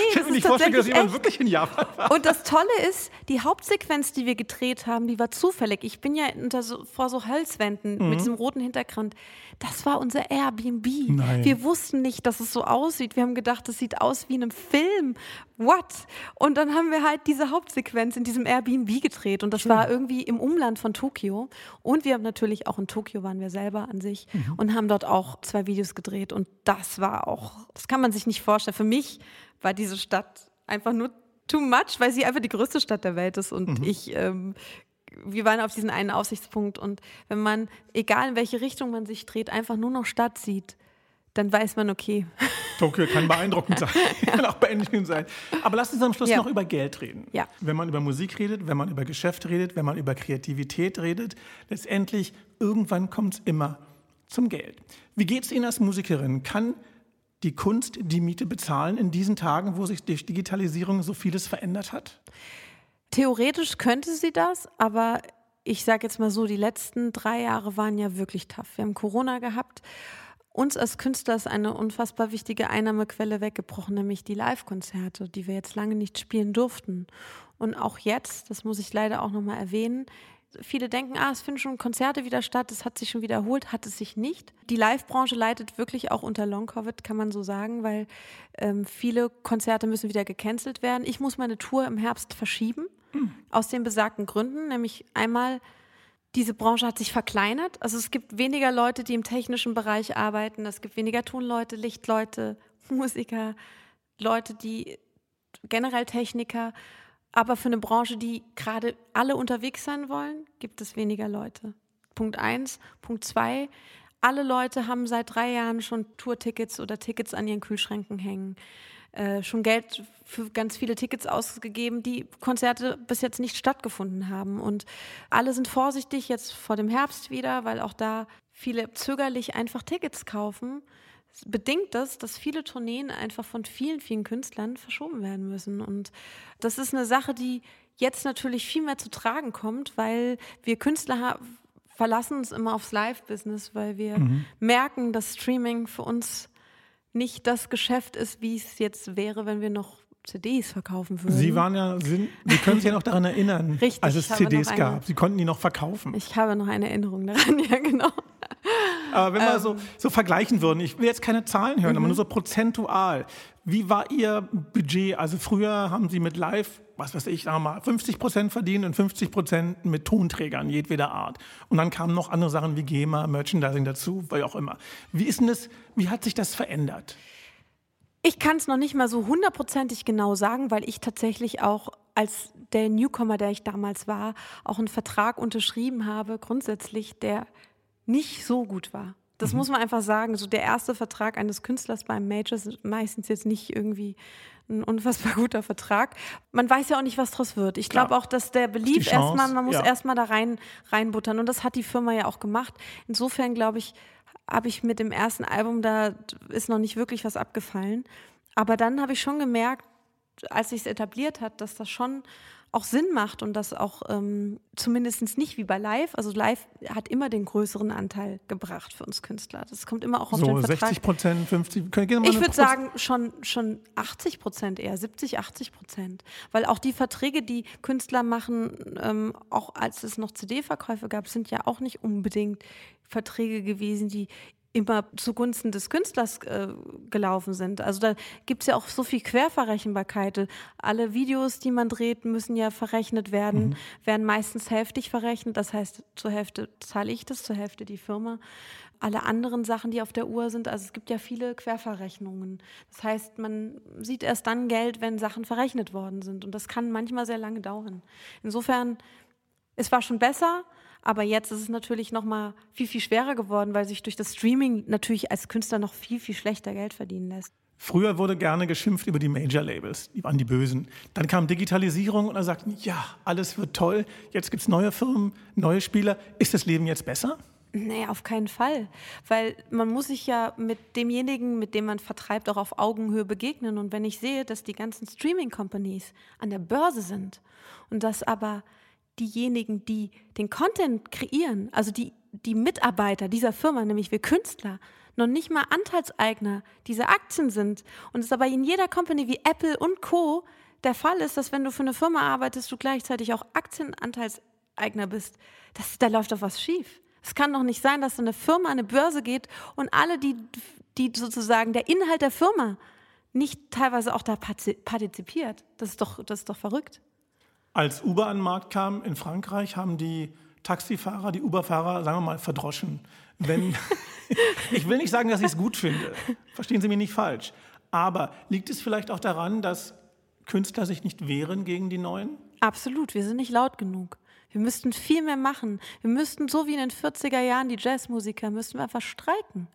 ich hätte mir nicht vorstellen, dass jemand wirklich in Japan war. Und das Tolle ist, die Hauptsequenz, die wir gedreht haben, die war zufällig. Ich bin ja so, vor so Holzwänden mhm. mit diesem roten Hintergrund. Das war unser Airbnb. Nein. Wir wussten nicht, dass es so aussieht. Wir haben gedacht, das sieht aus wie in einem Film. What? Und dann haben wir halt diese Hauptsequenz in diesem Airbnb gedreht und das Schön. war irgendwie im Umland von Tokio. Und wir haben natürlich auch in Tokio waren wir selber an sich mhm. und haben dort auch zwei Videos gedreht. Und das war auch, das kann man sich nicht vorstellen. Für mich war diese Stadt einfach nur too much, weil sie einfach die größte Stadt der Welt ist und mhm. ich ähm, wir waren auf diesen einen Aussichtspunkt und wenn man, egal in welche Richtung man sich dreht, einfach nur noch Stadt sieht, dann weiß man, okay. [LAUGHS] Tokio kann beeindruckend [LAUGHS] sein, ja. [LAUGHS] kann auch beängstigend sein. Aber lass uns am Schluss ja. noch über Geld reden. Ja. Wenn man über Musik redet, wenn man über Geschäft redet, wenn man über Kreativität redet, letztendlich irgendwann kommt es immer zum Geld. Wie geht es Ihnen als Musikerin? Kann die Kunst die Miete bezahlen in diesen Tagen, wo sich durch Digitalisierung so vieles verändert hat? Theoretisch könnte sie das, aber ich sage jetzt mal so, die letzten drei Jahre waren ja wirklich tough. Wir haben Corona gehabt uns als Künstler ist eine unfassbar wichtige Einnahmequelle weggebrochen, nämlich die Live-Konzerte, die wir jetzt lange nicht spielen durften. Und auch jetzt, das muss ich leider auch nochmal erwähnen, viele denken, ah, es finden schon Konzerte wieder statt, es hat sich schon wiederholt, hat es sich nicht. Die Live-Branche leidet wirklich auch unter Long-Covid, kann man so sagen, weil ähm, viele Konzerte müssen wieder gecancelt werden. Ich muss meine Tour im Herbst verschieben, mhm. aus den besagten Gründen, nämlich einmal diese Branche hat sich verkleinert. Also es gibt weniger Leute, die im technischen Bereich arbeiten. Es gibt weniger Tonleute, Lichtleute, [LAUGHS] Musiker, Leute, die generell Techniker. Aber für eine Branche, die gerade alle unterwegs sein wollen, gibt es weniger Leute. Punkt eins. Punkt zwei. Alle Leute haben seit drei Jahren schon Tourtickets oder Tickets an ihren Kühlschränken hängen. Äh, schon Geld für ganz viele Tickets ausgegeben, die Konzerte bis jetzt nicht stattgefunden haben. Und alle sind vorsichtig jetzt vor dem Herbst wieder, weil auch da viele zögerlich einfach Tickets kaufen. Bedingt das, dass viele Tourneen einfach von vielen, vielen Künstlern verschoben werden müssen. Und das ist eine Sache, die jetzt natürlich viel mehr zu tragen kommt, weil wir Künstler verlassen uns immer aufs Live-Business, weil wir mhm. merken, dass Streaming für uns nicht das Geschäft ist, wie es jetzt wäre, wenn wir noch CDs verkaufen würden. Sie waren ja, sind, Sie können sich ja noch daran erinnern, [LAUGHS] Richtig, als es CDs eine, gab. Sie konnten die noch verkaufen. Ich habe noch eine Erinnerung daran, [LAUGHS] ja genau. Aber wenn wir ähm, so, so vergleichen würden, ich will jetzt keine Zahlen hören, mhm. aber nur so prozentual. Wie war Ihr Budget? Also früher haben Sie mit Live was weiß ich, sagen wir mal, 50 Prozent verdienen und 50 Prozent mit Tonträgern jedweder Art. Und dann kamen noch andere Sachen wie GEMA, Merchandising dazu, wie auch immer. Wie ist denn das, wie hat sich das verändert? Ich kann es noch nicht mal so hundertprozentig genau sagen, weil ich tatsächlich auch als der Newcomer, der ich damals war, auch einen Vertrag unterschrieben habe, grundsätzlich, der nicht so gut war. Das mhm. muss man einfach sagen. So der erste Vertrag eines Künstlers beim Major ist meistens jetzt nicht irgendwie ein unfassbar [LAUGHS] guter Vertrag. Man weiß ja auch nicht, was draus wird. Ich glaube auch, dass der Belief erstmal, man muss ja. erstmal da rein reinbuttern. Und das hat die Firma ja auch gemacht. Insofern glaube ich, habe ich mit dem ersten Album, da ist noch nicht wirklich was abgefallen. Aber dann habe ich schon gemerkt, als sich es etabliert hat, dass das schon auch Sinn macht und das auch ähm, zumindest nicht wie bei Live. Also Live hat immer den größeren Anteil gebracht für uns Künstler. Das kommt immer auch auf so, den Vertrag. 60 Prozent, 50, Ich würde sagen schon, schon 80 Prozent eher, 70, 80 Prozent. Weil auch die Verträge, die Künstler machen, ähm, auch als es noch CD-Verkäufe gab, sind ja auch nicht unbedingt Verträge gewesen, die immer zugunsten des Künstlers äh, gelaufen sind. Also da gibt es ja auch so viel Querverrechenbarkeit. Alle Videos, die man dreht, müssen ja verrechnet werden, mhm. werden meistens hälftig verrechnet. Das heißt, zur Hälfte zahle ich das, zur Hälfte die Firma. Alle anderen Sachen, die auf der Uhr sind, also es gibt ja viele Querverrechnungen. Das heißt, man sieht erst dann Geld, wenn Sachen verrechnet worden sind. Und das kann manchmal sehr lange dauern. Insofern, es war schon besser, aber jetzt ist es natürlich noch mal viel, viel schwerer geworden, weil sich durch das Streaming natürlich als Künstler noch viel, viel schlechter Geld verdienen lässt. Früher wurde gerne geschimpft über die Major-Labels, die waren die Bösen. Dann kam Digitalisierung und dann sagten, ja, alles wird toll, jetzt gibt es neue Firmen, neue Spieler. Ist das Leben jetzt besser? Nee, auf keinen Fall. Weil man muss sich ja mit demjenigen, mit dem man vertreibt, auch auf Augenhöhe begegnen. Und wenn ich sehe, dass die ganzen Streaming-Companies an der Börse sind und dass aber diejenigen, die den Content kreieren, also die, die Mitarbeiter dieser Firma, nämlich wir Künstler, noch nicht mal Anteilseigner dieser Aktien sind und es aber in jeder Company wie Apple und Co. der Fall ist, dass wenn du für eine Firma arbeitest, du gleichzeitig auch Aktienanteilseigner bist, das, da läuft doch was schief. Es kann doch nicht sein, dass eine Firma an eine Börse geht und alle, die, die sozusagen der Inhalt der Firma nicht teilweise auch da partizipiert. Das ist doch, das ist doch verrückt. Als Uber an den Markt kam in Frankreich, haben die Taxifahrer, die Uber-Fahrer, sagen wir mal, verdroschen. Wenn, [LAUGHS] ich will nicht sagen, dass ich es gut finde. Verstehen Sie mich nicht falsch. Aber liegt es vielleicht auch daran, dass Künstler sich nicht wehren gegen die Neuen? Absolut, wir sind nicht laut genug. Wir müssten viel mehr machen. Wir müssten, so wie in den 40er Jahren die Jazzmusiker, müssten wir einfach streiken.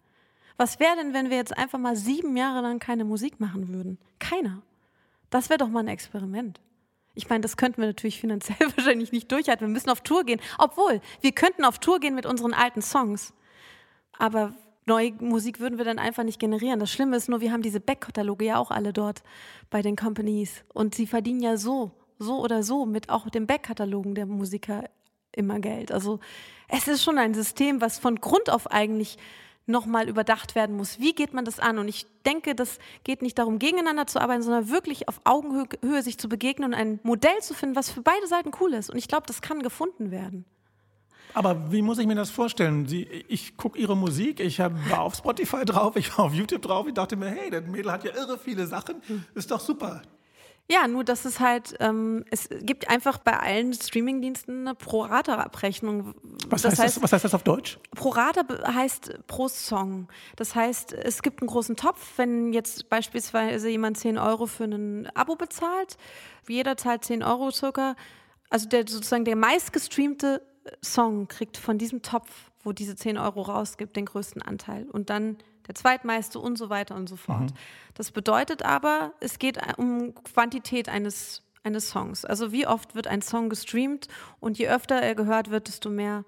Was wäre denn, wenn wir jetzt einfach mal sieben Jahre lang keine Musik machen würden? Keiner. Das wäre doch mal ein Experiment. Ich meine, das könnten wir natürlich finanziell [LAUGHS] wahrscheinlich nicht durchhalten. Wir müssen auf Tour gehen. Obwohl, wir könnten auf Tour gehen mit unseren alten Songs. Aber neue Musik würden wir dann einfach nicht generieren. Das Schlimme ist nur, wir haben diese Backkataloge ja auch alle dort bei den Companies. Und sie verdienen ja so, so oder so mit auch den Backkatalogen der Musiker immer Geld. Also es ist schon ein System, was von Grund auf eigentlich nochmal überdacht werden muss. Wie geht man das an? Und ich denke, das geht nicht darum, gegeneinander zu arbeiten, sondern wirklich auf Augenhöhe sich zu begegnen und ein Modell zu finden, was für beide Seiten cool ist. Und ich glaube, das kann gefunden werden. Aber wie muss ich mir das vorstellen? Sie, ich gucke Ihre Musik, ich war auf Spotify drauf, ich war auf YouTube drauf, ich dachte mir, hey, das Mädel hat ja irre viele Sachen, ist doch super. Ja, nur dass es halt, ähm, es gibt einfach bei allen Streamingdiensten eine Pro-Rata-Abrechnung. Was, das heißt was heißt das auf Deutsch? Pro-Rata heißt pro Song. Das heißt, es gibt einen großen Topf, wenn jetzt beispielsweise jemand 10 Euro für ein Abo bezahlt, jeder zahlt 10 Euro circa, also der sozusagen der meistgestreamte Song kriegt von diesem Topf, wo diese 10 Euro rausgibt, den größten Anteil. Und dann der zweitmeiste und so weiter und so fort. Mhm. Das bedeutet aber, es geht um Quantität eines, eines Songs. Also wie oft wird ein Song gestreamt und je öfter er gehört wird, desto mehr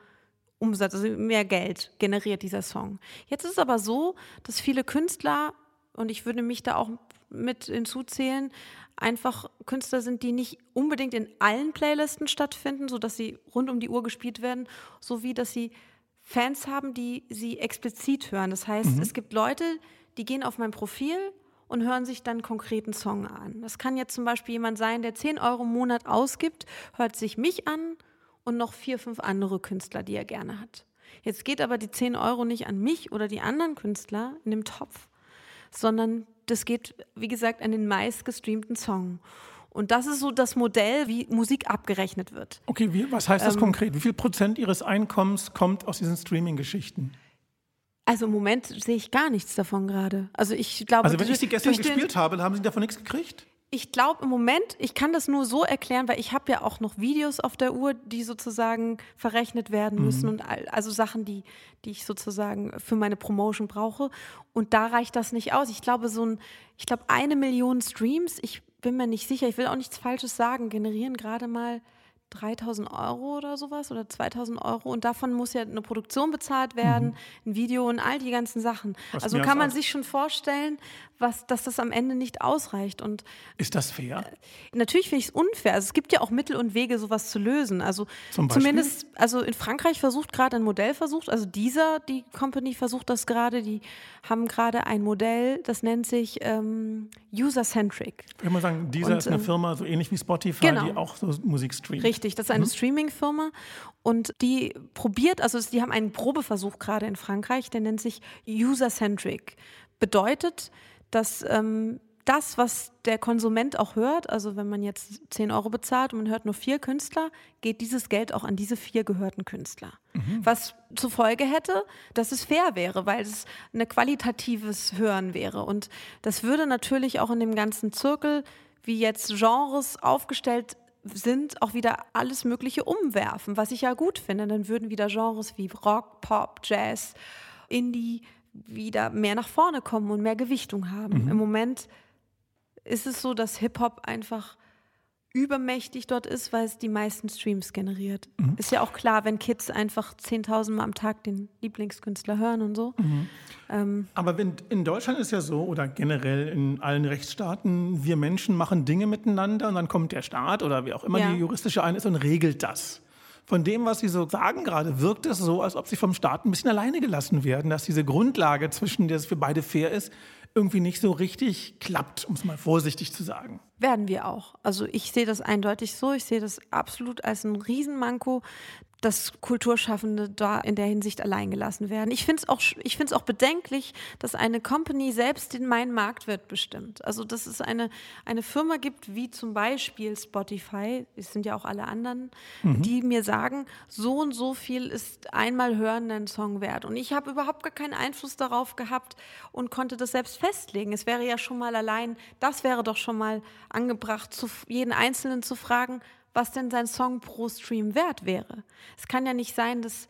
Umsatz, also mehr Geld generiert dieser Song. Jetzt ist es aber so, dass viele Künstler, und ich würde mich da auch mit hinzuzählen, einfach Künstler sind, die nicht unbedingt in allen Playlisten stattfinden, sodass sie rund um die Uhr gespielt werden, sowie dass sie Fans haben, die sie explizit hören. Das heißt, mhm. es gibt Leute, die gehen auf mein Profil und hören sich dann konkreten Song an. Das kann jetzt zum Beispiel jemand sein, der 10 Euro im Monat ausgibt, hört sich mich an und noch vier, fünf andere Künstler, die er gerne hat. Jetzt geht aber die 10 Euro nicht an mich oder die anderen Künstler in dem Topf, sondern das geht, wie gesagt, an den meistgestreamten Song. Und das ist so das Modell, wie Musik abgerechnet wird. Okay, wie, was heißt das ähm, konkret? Wie viel Prozent Ihres Einkommens kommt aus diesen Streaming-Geschichten? Also im Moment sehe ich gar nichts davon gerade. Also ich glaube. Also wenn ich sie gestern gespielt habe, haben Sie davon nichts gekriegt? Ich glaube im Moment, ich kann das nur so erklären, weil ich habe ja auch noch Videos auf der Uhr, die sozusagen verrechnet werden müssen mhm. und also Sachen, die, die ich sozusagen für meine Promotion brauche. Und da reicht das nicht aus. Ich glaube so ein, ich glaube eine Million Streams. Ich bin mir nicht sicher, ich will auch nichts Falsches sagen, generieren gerade mal 3000 Euro oder sowas oder 2000 Euro und davon muss ja eine Produktion bezahlt werden, mhm. ein Video und all die ganzen Sachen. Was also kann man sich schon vorstellen, was, dass das am Ende nicht ausreicht. Und ist das fair? Äh, natürlich finde ich es unfair. Also es gibt ja auch Mittel und Wege, sowas zu lösen. Also zumindest, also in Frankreich versucht gerade ein Modell versucht, also dieser, die Company versucht das gerade, die haben gerade ein Modell, das nennt sich ähm, User-Centric. Ich würde mal sagen, dieser und, ist eine ähm, Firma, so ähnlich wie Spotify, genau. die auch so Musik streamt. Richtig, das ist eine mhm. Streaming-Firma und die probiert, also die haben einen Probeversuch gerade in Frankreich, der nennt sich User-Centric. Bedeutet, dass ähm, das, was der Konsument auch hört, also wenn man jetzt 10 Euro bezahlt und man hört nur vier Künstler, geht dieses Geld auch an diese vier gehörten Künstler. Mhm. Was zur Folge hätte, dass es fair wäre, weil es ein qualitatives Hören wäre. Und das würde natürlich auch in dem ganzen Zirkel, wie jetzt Genres aufgestellt sind, auch wieder alles Mögliche umwerfen, was ich ja gut finde. Dann würden wieder Genres wie Rock, Pop, Jazz, Indie wieder mehr nach vorne kommen und mehr Gewichtung haben. Mhm. Im Moment ist es so, dass Hip-Hop einfach übermächtig dort ist, weil es die meisten Streams generiert. Mhm. Ist ja auch klar, wenn Kids einfach 10.000 Mal am Tag den Lieblingskünstler hören und so. Mhm. Ähm, Aber wenn, in Deutschland ist ja so, oder generell in allen Rechtsstaaten, wir Menschen machen Dinge miteinander und dann kommt der Staat oder wie auch immer ja. die juristische ein ist und regelt das von dem, was Sie so sagen gerade, wirkt es so, als ob Sie vom Staat ein bisschen alleine gelassen werden, dass diese Grundlage, zwischen der es für beide fair ist, irgendwie nicht so richtig klappt, um es mal vorsichtig zu sagen. Werden wir auch. Also ich sehe das eindeutig so. Ich sehe das absolut als ein Riesenmanko, dass Kulturschaffende da in der Hinsicht allein gelassen werden. Ich finde es auch, auch bedenklich, dass eine Company selbst den meinen Marktwert bestimmt. Also dass es eine, eine Firma gibt, wie zum Beispiel Spotify, es sind ja auch alle anderen, mhm. die mir sagen, so und so viel ist einmal hören ein Song wert. Und ich habe überhaupt gar keinen Einfluss darauf gehabt und konnte das selbst festlegen. Es wäre ja schon mal allein, das wäre doch schon mal angebracht, zu, jeden Einzelnen zu fragen, was denn sein Song pro Stream wert wäre. Es kann ja nicht sein, dass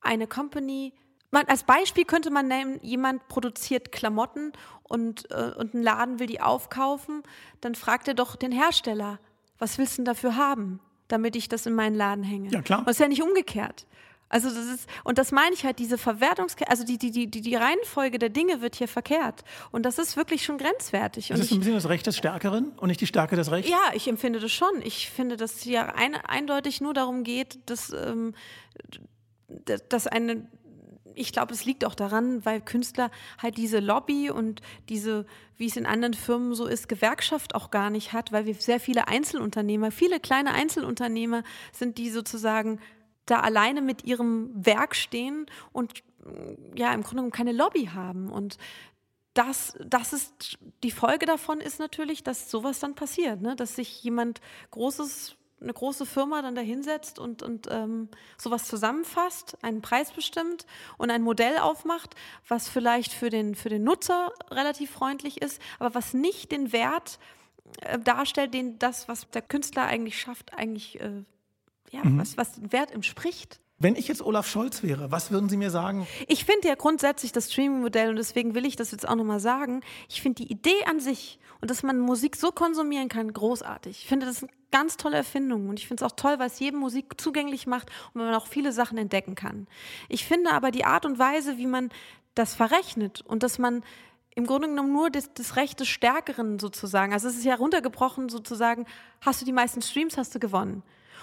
eine Company, man, als Beispiel könnte man nehmen, jemand produziert Klamotten und, äh, und ein Laden will die aufkaufen, dann fragt er doch den Hersteller, was willst du denn dafür haben, damit ich das in meinen Laden hänge? Ja, klar. Und das ist ja nicht umgekehrt. Also das ist, und das meine ich halt, diese Verwertungskette, also die, die, die, die Reihenfolge der Dinge wird hier verkehrt. Und das ist wirklich schon grenzwertig. Das ist ein bisschen das Recht des Stärkeren und nicht die Stärke des Rechts? Ja, ich empfinde das schon. Ich finde, dass es hier ein, eindeutig nur darum geht, dass, ähm, dass eine ich glaube, es liegt auch daran, weil Künstler halt diese Lobby und diese, wie es in anderen Firmen so ist, Gewerkschaft auch gar nicht hat, weil wir sehr viele Einzelunternehmer, viele kleine Einzelunternehmer sind, die sozusagen da alleine mit ihrem Werk stehen und ja, im Grunde genommen keine Lobby haben. Und das, das ist, die Folge davon ist natürlich, dass sowas dann passiert, ne? dass sich jemand Großes, eine große Firma dann da hinsetzt und, und ähm, sowas zusammenfasst, einen Preis bestimmt und ein Modell aufmacht, was vielleicht für den, für den Nutzer relativ freundlich ist, aber was nicht den Wert äh, darstellt, den das, was der Künstler eigentlich schafft, eigentlich äh, ja, mhm. was, was den Wert entspricht. Wenn ich jetzt Olaf Scholz wäre, was würden Sie mir sagen? Ich finde ja grundsätzlich das Streaming-Modell, und deswegen will ich das jetzt auch nochmal sagen, ich finde die Idee an sich und dass man Musik so konsumieren kann, großartig. Ich finde das eine ganz tolle Erfindung und ich finde es auch toll, weil es jedem Musik zugänglich macht und man auch viele Sachen entdecken kann. Ich finde aber die Art und Weise, wie man das verrechnet und dass man im Grunde genommen nur das, das Recht des Stärkeren sozusagen, also es ist ja runtergebrochen sozusagen, hast du die meisten Streams, hast du gewonnen.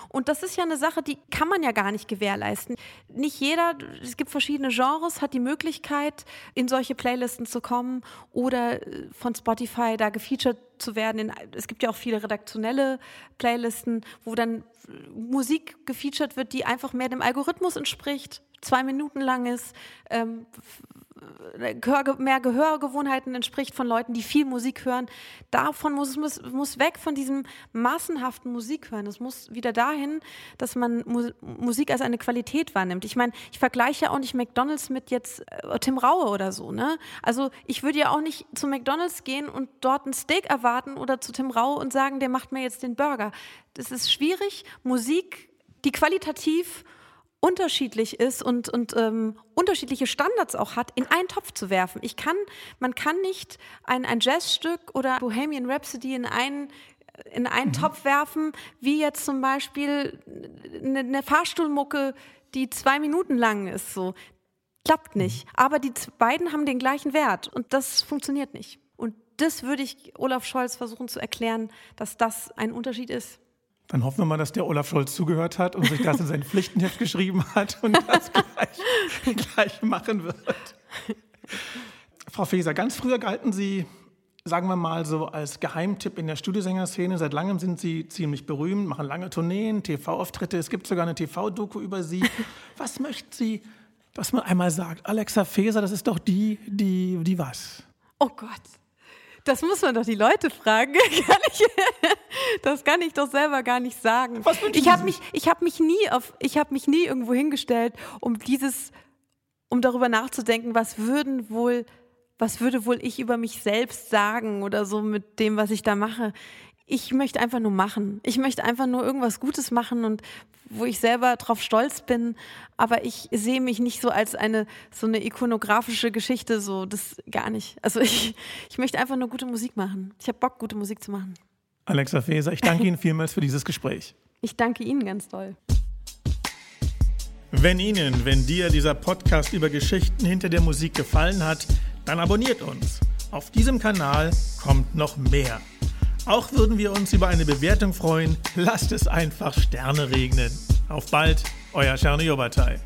Und das ist ja eine Sache, die kann man ja gar nicht gewährleisten. Nicht jeder, es gibt verschiedene Genres, hat die Möglichkeit, in solche Playlisten zu kommen oder äh, von Spotify da gefeatured zu werden. es gibt ja auch viele redaktionelle Playlisten, wo dann äh, Musik gefeatured wird, die einfach mehr dem Algorithmus entspricht, zwei Minuten lang ist, ähm, mehr Gehörgewohnheiten entspricht von Leuten, die viel Musik hören. Davon muss es muss weg von diesem massenhaften Musikhören. Es muss wieder dahin, dass man Mu Musik als eine Qualität wahrnimmt. Ich meine, ich vergleiche ja auch nicht McDonalds mit jetzt äh, Tim Raue oder so. Ne? Also ich würde ja auch nicht zu McDonalds gehen und dort ein Steak erwarten oder zu Tim Raue und sagen, der macht mir jetzt den Burger. Das ist schwierig, Musik, die qualitativ unterschiedlich ist und, und ähm, unterschiedliche Standards auch hat, in einen Topf zu werfen. Ich kann, man kann nicht ein, ein Jazzstück oder Bohemian Rhapsody in einen in einen mhm. Topf werfen, wie jetzt zum Beispiel eine, eine Fahrstuhlmucke, die zwei Minuten lang ist. So klappt nicht. Aber die beiden haben den gleichen Wert und das funktioniert nicht. Und das würde ich Olaf Scholz versuchen zu erklären, dass das ein Unterschied ist. Dann hoffen wir mal, dass der Olaf Scholz zugehört hat und sich das in sein [LAUGHS] Pflichtenheft geschrieben hat und das gleich, [LAUGHS] gleich machen wird. Frau Feser, ganz früher galten Sie, sagen wir mal so, als Geheimtipp in der Studiosängerszene. Seit langem sind Sie ziemlich berühmt, machen lange Tourneen, TV-Auftritte. Es gibt sogar eine TV-Doku über Sie. [LAUGHS] Was möchten Sie, dass man einmal sagt? Alexa Feser, das ist doch die, die, die was? Oh Gott. Das muss man doch die Leute fragen. [LAUGHS] kann ich, das kann ich doch selber gar nicht sagen. Was ich habe mich, ich habe mich nie auf, ich habe mich nie irgendwo hingestellt, um dieses, um darüber nachzudenken, was würden wohl, was würde wohl ich über mich selbst sagen oder so mit dem, was ich da mache ich möchte einfach nur machen. Ich möchte einfach nur irgendwas Gutes machen und wo ich selber drauf stolz bin. Aber ich sehe mich nicht so als eine so eine ikonografische Geschichte, so das gar nicht. Also ich, ich möchte einfach nur gute Musik machen. Ich habe Bock, gute Musik zu machen. Alexa Feser, ich danke [LAUGHS] Ihnen vielmals für dieses Gespräch. Ich danke Ihnen ganz toll. Wenn Ihnen, wenn dir dieser Podcast über Geschichten hinter der Musik gefallen hat, dann abonniert uns. Auf diesem Kanal kommt noch mehr. Auch würden wir uns über eine Bewertung freuen. Lasst es einfach Sterne regnen. Auf bald, euer Czerny Jobatai.